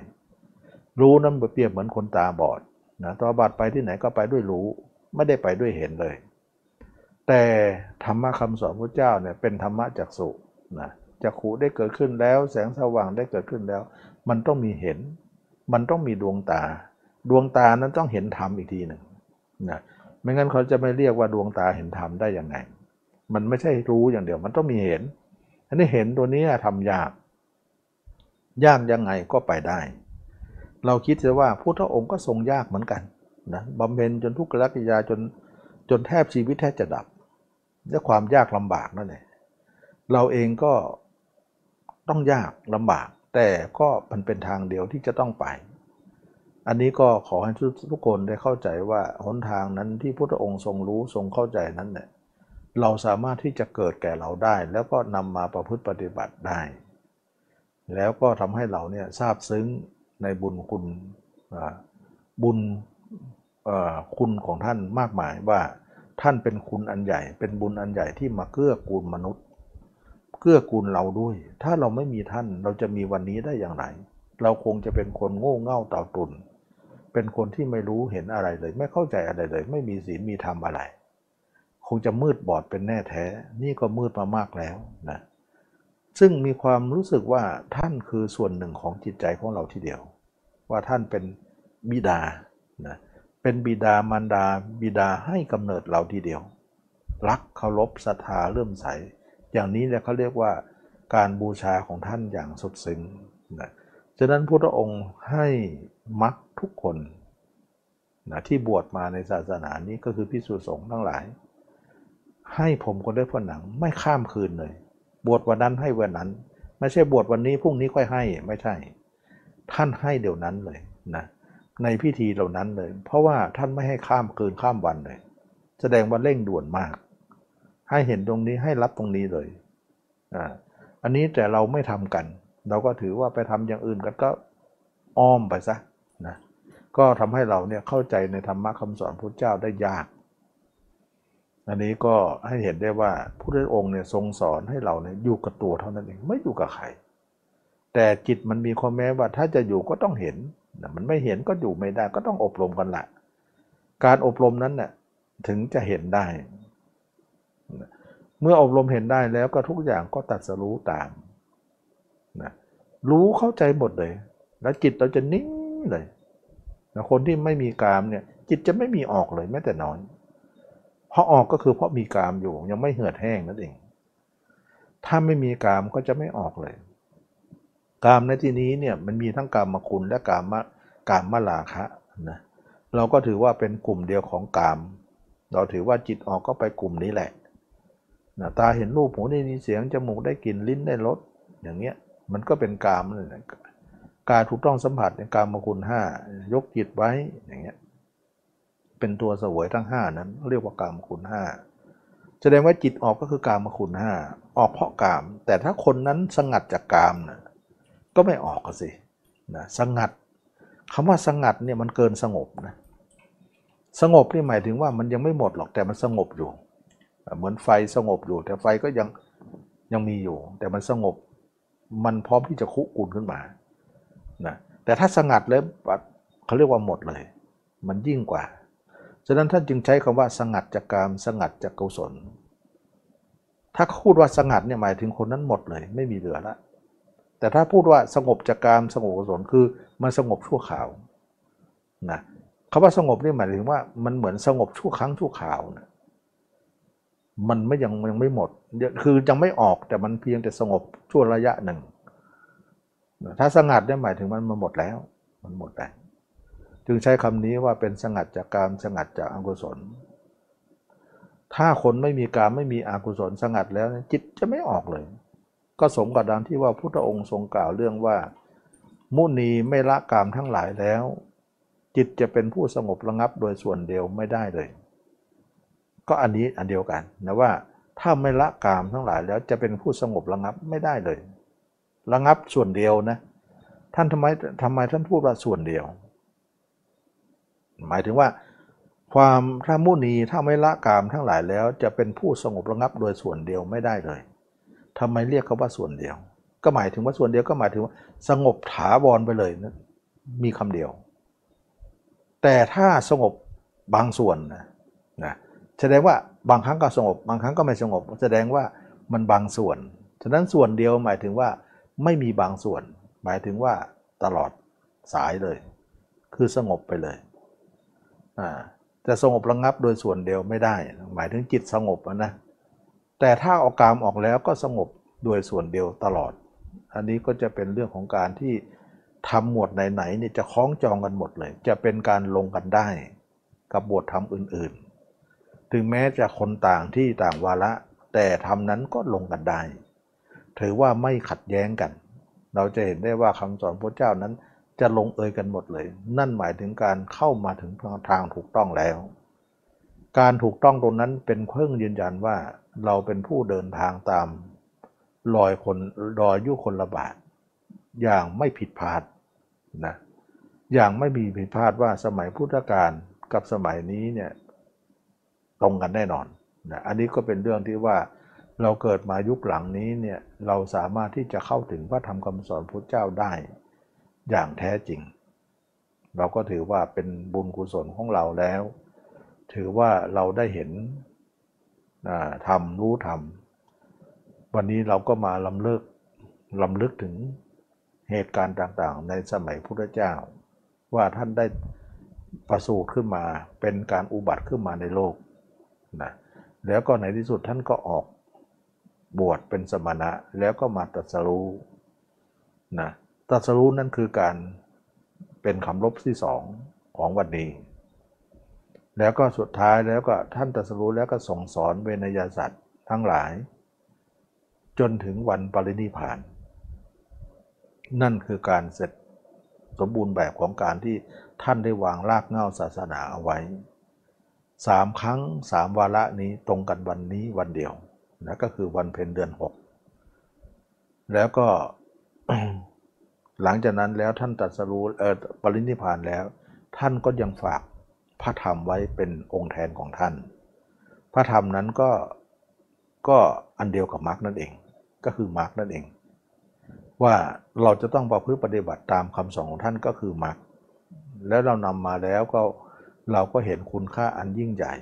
[SPEAKER 1] รู้นั้นเปรียบเหมือนคนตาบอดนะตาบอดไปที่ไหนก็ไปด้วยรู้ ไม่ได้ไปด้วยเห็นเลย แต่ธรรมะคำสอนพระเจ้าเนี่ยเป็นธรรมะจากสุนะจักขุได้เกิดขึ้นแล้ว แสงสว่างได้เกิดขึ้นแล้ว มันต้องมีเห็น มันต้องมีดวงตา ดวงตานั้นต้องเห็นธรรมอีกทีหนึ่งนะ ไม่งั้นเขาจะไม่เรียกว่าดวงตาเห็นธรรมได้ยังไง มันไม่ใช่รู้อย่างเดียว มันต้องมีเห็น อันนี้เห็นตัวนี้ทำยาก ยากยังไงก็ไปได้ เราคิดจะว่าพุทธองค์ก็ทรงยากเหมือนกันนะบำเพ็ญจนทุกขลักยาจนจนแทบชีวิตแทบจะดับด้วยความยากลำบากนั่นเองเราเองก็ต้องยากลำบาก แต่ก็มันเป็นทางเดียวที่จะต้องไป อันนี้ก็ขอให้ทุกคนได้เข้าใจว่าหนทางนั้นที่พระองค์ทรงรู้ทรงเข้าใจนั้นเนี่ยเราสามารถที่จะเกิดแก่เราได้ แล้วก็นำมาประพฤติปฏิบัติได้ แล้วก็ทำให้เราเนี่ยทราบซึ้งในบุญคุณบุญคุณของท่านมากมายว่าท่านเป็นคุณอันใหญ่ เป็นบุญอันใหญ่ที่มาเกื้อกูลมนุษย์ เกื้อกูลเราด้วย ถ้าเราไม่มีท่านเราจะมีวันนี้ได้อย่างไร เราคงจะเป็นคนโง่เง่าเต่าตุน เป็นคนที่ไม่รู้เห็นอะไรเลย ไม่เข้าใจอะไรเลย ไม่มีศีลมีธรรมอะไร คงจะมืดบอดเป็นแน่แท้ นี่ก็มืดมามากแล้วนะซึ่งมีความรู้สึกว่าท่านคือส่วนหนึ่งของจิตใจของเราทีเดียว ว่าท่านเป็นบิดานะเป็นบิดามารดาบิดาให้กำเนิดเราทีเดียว รักเคารพศรัทธาเลื่อมใส อย่างนี้เนี่ยเขาเรียกว่าการบูชาของท่านอย่างสุดซึ้งนะฉะนั้นพระองค์ให้มัก ทุกคนนะที่บวชมาในศาสนานี้ก็คือพิสุสงฆ์ทั้งหลาย ให้ผมคนได้ผนังไม่ข้ามคืนเลย บวชวันนั้นให้วันนั้น ไม่ใช่บวชวันนี้พรุ่งนี้ค่อยให้ไม่ใช่ ท่านให้เดี๋ยวนั้นเลยนะในพิธีเหล่านั้นเลย เพราะว่าท่านไม่ให้ข้ามคืนข้ามวันเลย แสดงว่าเร่งด่วนมาก ให้เห็นตรงนี้ให้รับตรงนี้เลยอ่าอันนี้แต่เราไม่ทำกัน เราก็ถือว่าไปทำอย่างอื่นกันก็อ้อมไปซะ ก็ทำให้เราเนี่ยเข้าใจในธรรมะคำสอนพระเจ้าได้ยาก อันนี้ก็ให้เห็นได้ว่าพระองค์เนี่ยทรงสอนให้เราเนี่ยอยู่กับตัวเท่านั้นเองไม่อยู่กับใคร แต่จิตมันมีความแม้ว่าถ้าจะอยู่ก็ต้องเห็นมันไม่เห็นก็อยู่ไม่ได้ก็ต้องอบรมกันละการอบรมนั้นน่ยถึงจะเห็นได้ เมื่ออบรมเห็นได้แล้วก็ทุกอย่างก็ตัดสรู้ตามนะรู้เข้าใจหมดเลย แล้วจิตเราจะนิ่งเลย นะคนที่ไม่มีกามเนี่ยจิตจะไม่มีออกเลยแม้แต่น้อย เพราะออกก็คือเพราะมีกามอยู่ยังไม่เหือดแห้งนั่นเอง ถ้าไม่มีกามก็จะไม่ออกเลย กามในที่นี้เนี่ยมันมีทั้งกามมาคุณและกามมะกามมาลาคะนะเราก็ถือว่าเป็นกลุ่มเดียวของกาม เราถือว่าจิตออกก็ไปกลุ่มนี้แหละนะตาเห็นรูปหูได้ยินเสียงจมูกได้กลิ่นลิ้นได้รสอย่างเงี้ยมันก็เป็นกามเลยนะ กายถูกต้องสัมผัสในกามมคุณห้ายกจิตไว้อย่างเงี้ยเป็นตัวสวยทั้งห้านั้น เรียกว่ากามคุณห้าแสดงว่าจิตออกก็คือกามคุณห้าออกเพราะกาม แต่ถ้าคนนั้นสงัดจากกามนะก็ไม่ออกก็สินะสงัดคำว่าสงัดเนี่ยมันเกินสงบนะสงบนี่หมายถึงว่ามันยังไม่หมดหรอกแต่มันสงบอยู่ เหมือนไฟสงบอยู่ แต่ไฟก็ยังยังมีอยู่ แต่มันสงบ มันพร้อมที่จะคุกุนขึ้นมา นะแต่ถ้าสงัดแล้วเขาเรียกว่าหมดเลย มันยิ่งกว่า ฉะนั้นท่านจึงใช้คำว่าสงัดจากกามสงัดจากกุศล ถ้าพูดว่าสงัดเนี่ยหมายถึงคนนั้นหมดเลย ไม่มีเหลือละแต่ถ้าพูดว่าสงบจากกามสงบกุศลคือมันสงบชั่วคราวนะคำว่าสงบนี่หมายถึงว่ามันเหมือนสงบชั่วครั้งชั่วคราวนะมันไม่ยังยังไม่หมดคือยังไม่ออกแต่มันเพียงแต่สงบชั่วระยะหนึ่ง ถ้าสงัดได้หมายถึงมันมันหมดแล้ว มันหมดแล้วจึงใช้คำนี้ว่าเป็นสงัดจากการสงัดจากอกุศล ถ้าคนไม่มีการไม่มีอกุศลสงัดแล้วจิตจะไม่ออกเลย ก็สมกับดังที่ว่าพุทธองค์ทรงกล่าวเรื่องว่า มุนีไม่ละกามทั้งหลายแล้ว จิตจะเป็นผู้สงบระงับโดยส่วนเดียวไม่ได้เลย ก็อันนี้อันเดียวกันนะว่าถ้าไม่ละกามทั้งหลายแล้วจะเป็นผู้สงบระงับไม่ได้เลย ระงับส่วนเดียวนะ ท่านทำไมทำไมท่านพูดว่าส่วนเดียว หมายถึงว่า ความถ้ามุนีถ้าไม่ละกามทั้งหลายแล้ว จะเป็นผู้สงบระงับโดยส่วนเดียวไม่ได้เลยทำไมเรียกเขาว่าส่วนเดียว ก็หมายถึงว่าส่วนเดียวก็หมายถึงว่า สงบถาวรไปเลยนะมีคำเดียว แต่ถ้าสงบบางส่วนนะนะแสดงว่าบางครั้งก็สงบ บางครั้งก็ไม่สงบ แสดงว่ามันบางส่วน ฉะนั้นส่วนเดียวหมายถึงว่า ไม่มีบางส่วน หมายถึงว่าตลอดสายเลย คือสงบไปเลยอ่าแต่สงบระงับโดยส่วนเดียวไม่ได้ หมายถึงจิตสงบนะแต่ถ้าออกกามออกแล้วก็สงบโดยส่วนเดียวตลอด อันนี้ก็จะเป็นเรื่องของการที่ทำหมวดไหนๆนี่จะคล้องจองกันหมดเลย จะเป็นการลงกันได้ กับบทธรรมอื่นๆ ถึงแม้จะคนต่างที่ต่างวาระ แต่ทำนั้นก็ลงกันได้ ถือว่าไม่ขัดแย้งกัน เราจะเห็นได้ว่าคำสอนพระเจ้านั้นจะลงเอยกันหมดเลย นั่นหมายถึงการเข้ามาถึงทางถูกต้องแล้ว การถูกต้องตรงนั้นเป็นเครื่องยืนยันว่าเราเป็นผู้เดินทางตามรอยคนรอยยุคนละบาท อย่างไม่ผิดพลาดนะอย่างไม่มีผิดพลาดว่าสมัยพุทธกาลกับสมัยนี้เนี่ยตรงกันแน่นอนนะอันนี้ก็เป็นเรื่องที่ว่า เราเกิดมายุคหลังนี้เนี่ยเราสามารถที่จะเข้าถึงพระธรรมคำสอนพระเจ้าได้อย่างแท้จริง เราก็ถือว่าเป็นบุญกุศลของเราแล้ว ถือว่าเราได้เห็นธรรมรู้ธรรมวันนี้เราก็มาลำเลิกลำลึกถึงเหตุการณ์ต่างๆ ในสมัยพุทธเจ้า ว่าท่านได้ประสูติขึ้นมาเป็นการอุบัติขึ้นมาในโลกนะแล้วก็ในที่สุดท่านก็ออก บวชเป็นสมณะแล้วก็มาตัสรู้นะตัสรู้นั่นคือการเป็นคำลบที่สองของวันนี้ แล้วก็สุดท้ายแล้วก็ท่านตัสรู้แล้วก็ส่งสอนเวนยสัตว์ทั้งหลาย จนถึงวันปรินิพาน นั่นคือการเสร็จสมบูรณ์แบบของการที่ท่านได้วางรากเหง้าศาสนาเอาไว้สามครั้งสามวาระนี้ตรงกันวันนี้วันเดียว นะก็คือวันเพ็ญเดือนหกแล้วก็หลังจากนั้นแล้วท่านตัดสรู้เออปรินิพานแล้ว ท่านก็ยังฝากพระธรรมไว้เป็นองค์แทนของท่าน พระธรรมนั้นก็ก็อันเดียวกับมรรคนั่นเอง ก็คือมรรคนั่นเอง ว่าเราจะต้องประพฤติปฏิบัติตามคำสอนของท่านก็คือมรรคแล้วเรานำมาแล้วก็เราก็เห็นคุณค่าอันยิ่งใหญ่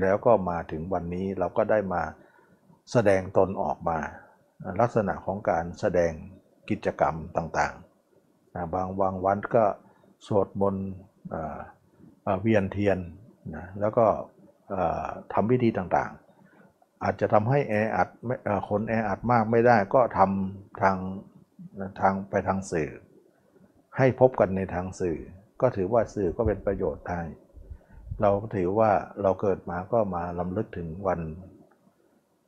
[SPEAKER 1] แล้วก็มาถึงวันนี้เราก็ได้มาแสดงตนออกมา ลักษณะของการแสดงกิจกรรมต่างๆ บางวางวันก็สวดมนต์เวียนเทียนนะแล้วก็ทำพิธีต่างๆ อาจจะทำให้แออัดไม่เอ่อคนแออัดมากไม่ได้ก็ทำทางทางไปทางสื่อ ให้พบกันในทางสื่อ ก็ถือว่าสื่อก็เป็นประโยชน์ได้ เราถือว่าเราเกิดมาก็มาลำลึกถึงวัน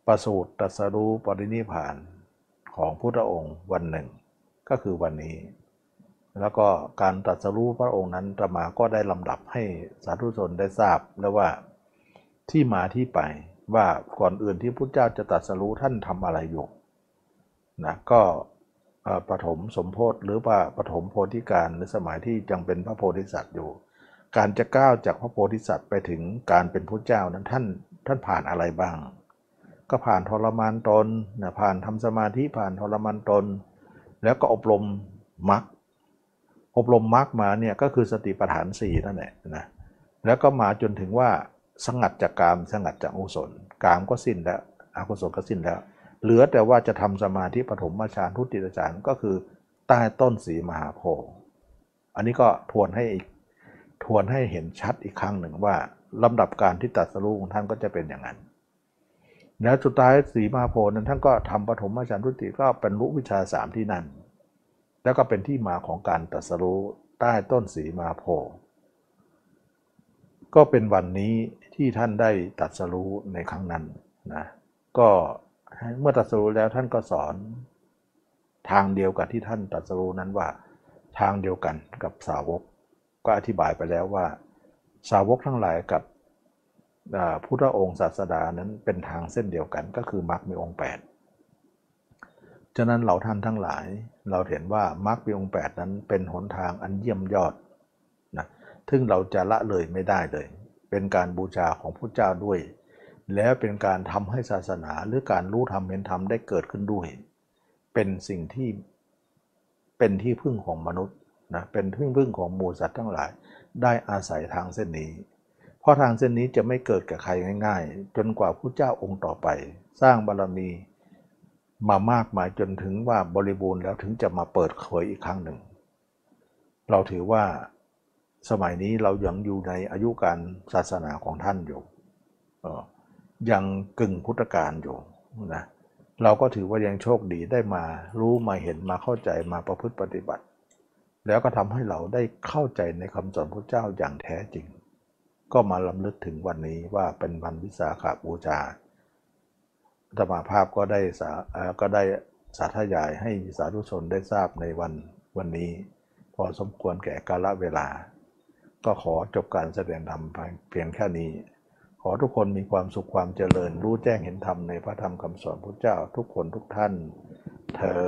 [SPEAKER 1] ประสูติตรัสรู้ปรินิพานของพุทธองค์วันหนึ่ง ก็คือวันนี้ แล้วก็การตรัสรู้พระองค์นั้นตมาก็ได้ลำดับให้สาธุชนได้ทราบแล้วว่าที่มาที่ไปว่าก่อนอื่นที่พุทธเจ้าจะตรัสรู้ท่านทำอะไรอยู่นะก็ปฐมสมโพธิหรือว่าปฐมโพธิการในสมัยที่ยังเป็นพระโพธิสัตว์อยู่ การจะก้าวจากพระโพธิสัตว์ไปถึงการเป็นพุทธเจ้านั้นท่านท่านผ่านอะไรบ้าง ก็ผ่านทรมานตนนะผ่านทำสมาธิผ่านทรมานตน แล้วก็อบรมมรรคอบรมมรรคมาเนี่ยก็คือสติปัฏฐานสี่นั่นแหละนะแล้วก็มาจนถึงว่าสงัดจากกามสงัดจากอกุศลกามก็สิ้นแล้วอกุศลก็สิ้นแล้ว เหลือแต่ว่าจะทำสมาธิปฐมฌานทุติยฌานก็คือใต้ต้นสีมหาโพธิ์อันนี้ก็ทวนให้อีก ทวนให้เห็นชัดอีกครั้งหนึ่งว่าลำดับการที่ตัดสรู้ของท่านก็จะเป็นอย่างนั้น แล้วสุดท้ายสีมาโพนั้นท่านก็ทำปฐมฌานทุติก็เป็นรู้วิชาสามที่นั่น แล้วก็เป็นที่มาของการตรัสรู้ใต้ต้นสีมาโพก็เป็นวันนี้ที่ท่านได้ตรัสรู้ในครั้งนั้นนะก็เมื่อตรัสรู้แล้วท่านก็สอนทางเดียวกับที่ท่านตรัสรู้นั้นว่าทางเดียวกันกับสาวก ก็อธิบายไปแล้วว่า สาวกทั้งหลายกับพุทธองค์ศาสดานั้นเป็นทางเส้นเดียวกันก็คือมรรคมีองค์ 8 ฉะนั้นเราท่านทั้งหลายเราเห็นว่ามรรคมีองค์ 8 นั้นเป็นหนทางอันเยี่ยมยอดนะซึ่งเราจะละเลยไม่ได้เลย เป็นการบูชาของพระเจ้าด้วย แล้วเป็นการทำให้ศาสนาหรือการรู้ธรรมเห็นธรรมได้เกิดขึ้นด้วย เป็นสิ่งที่เป็นที่พึ่งของมนุษย์ นะเป็นที่งพึ่งของหมูสัตว์ทั้งหลาย ได้อาศัยทางเส้นนี้ เพราะทางเส้นนี้จะไม่เกิดกับใครง่าย ๆ จนกว่าพระเจ้าองค์ต่อไป สร้างบารมีมามากมายจนถึงว่าบริบูรณ์แล้วถึงจะมาเปิดเผยอีกครั้งหนึ่ง เราถือว่าสมัยนี้เรายังอยู่ในอายุการศาสนาของท่านอยู่ยังกึ่งพุทธกาลอยู่นะเราก็ถือว่ายังโชคดีได้มารู้มาเห็นมาเข้าใจมาประพฤติปฏิบัติ แล้วก็ทำให้เราได้เข้าใจในคำสอนพระเจ้าอย่างแท้จริง ก็มาลำลึกถึงวันนี้ว่าเป็นวันวิสาขาบูชาธรรมาภาพก็ได้สาก็ได้สาธยายให้สาธุชนได้ทราบในวันวันนี้ พอสมควรแก่กาลเวลา ก็ขอจบการแสดงธรรมเพียงแค่นี้ ขอทุกคนมีความสุขความเจริญรู้แจ้งเห็นธรรมในพระธรรมคำสอนพระเจ้าทุกคนทุกท่าน เธอ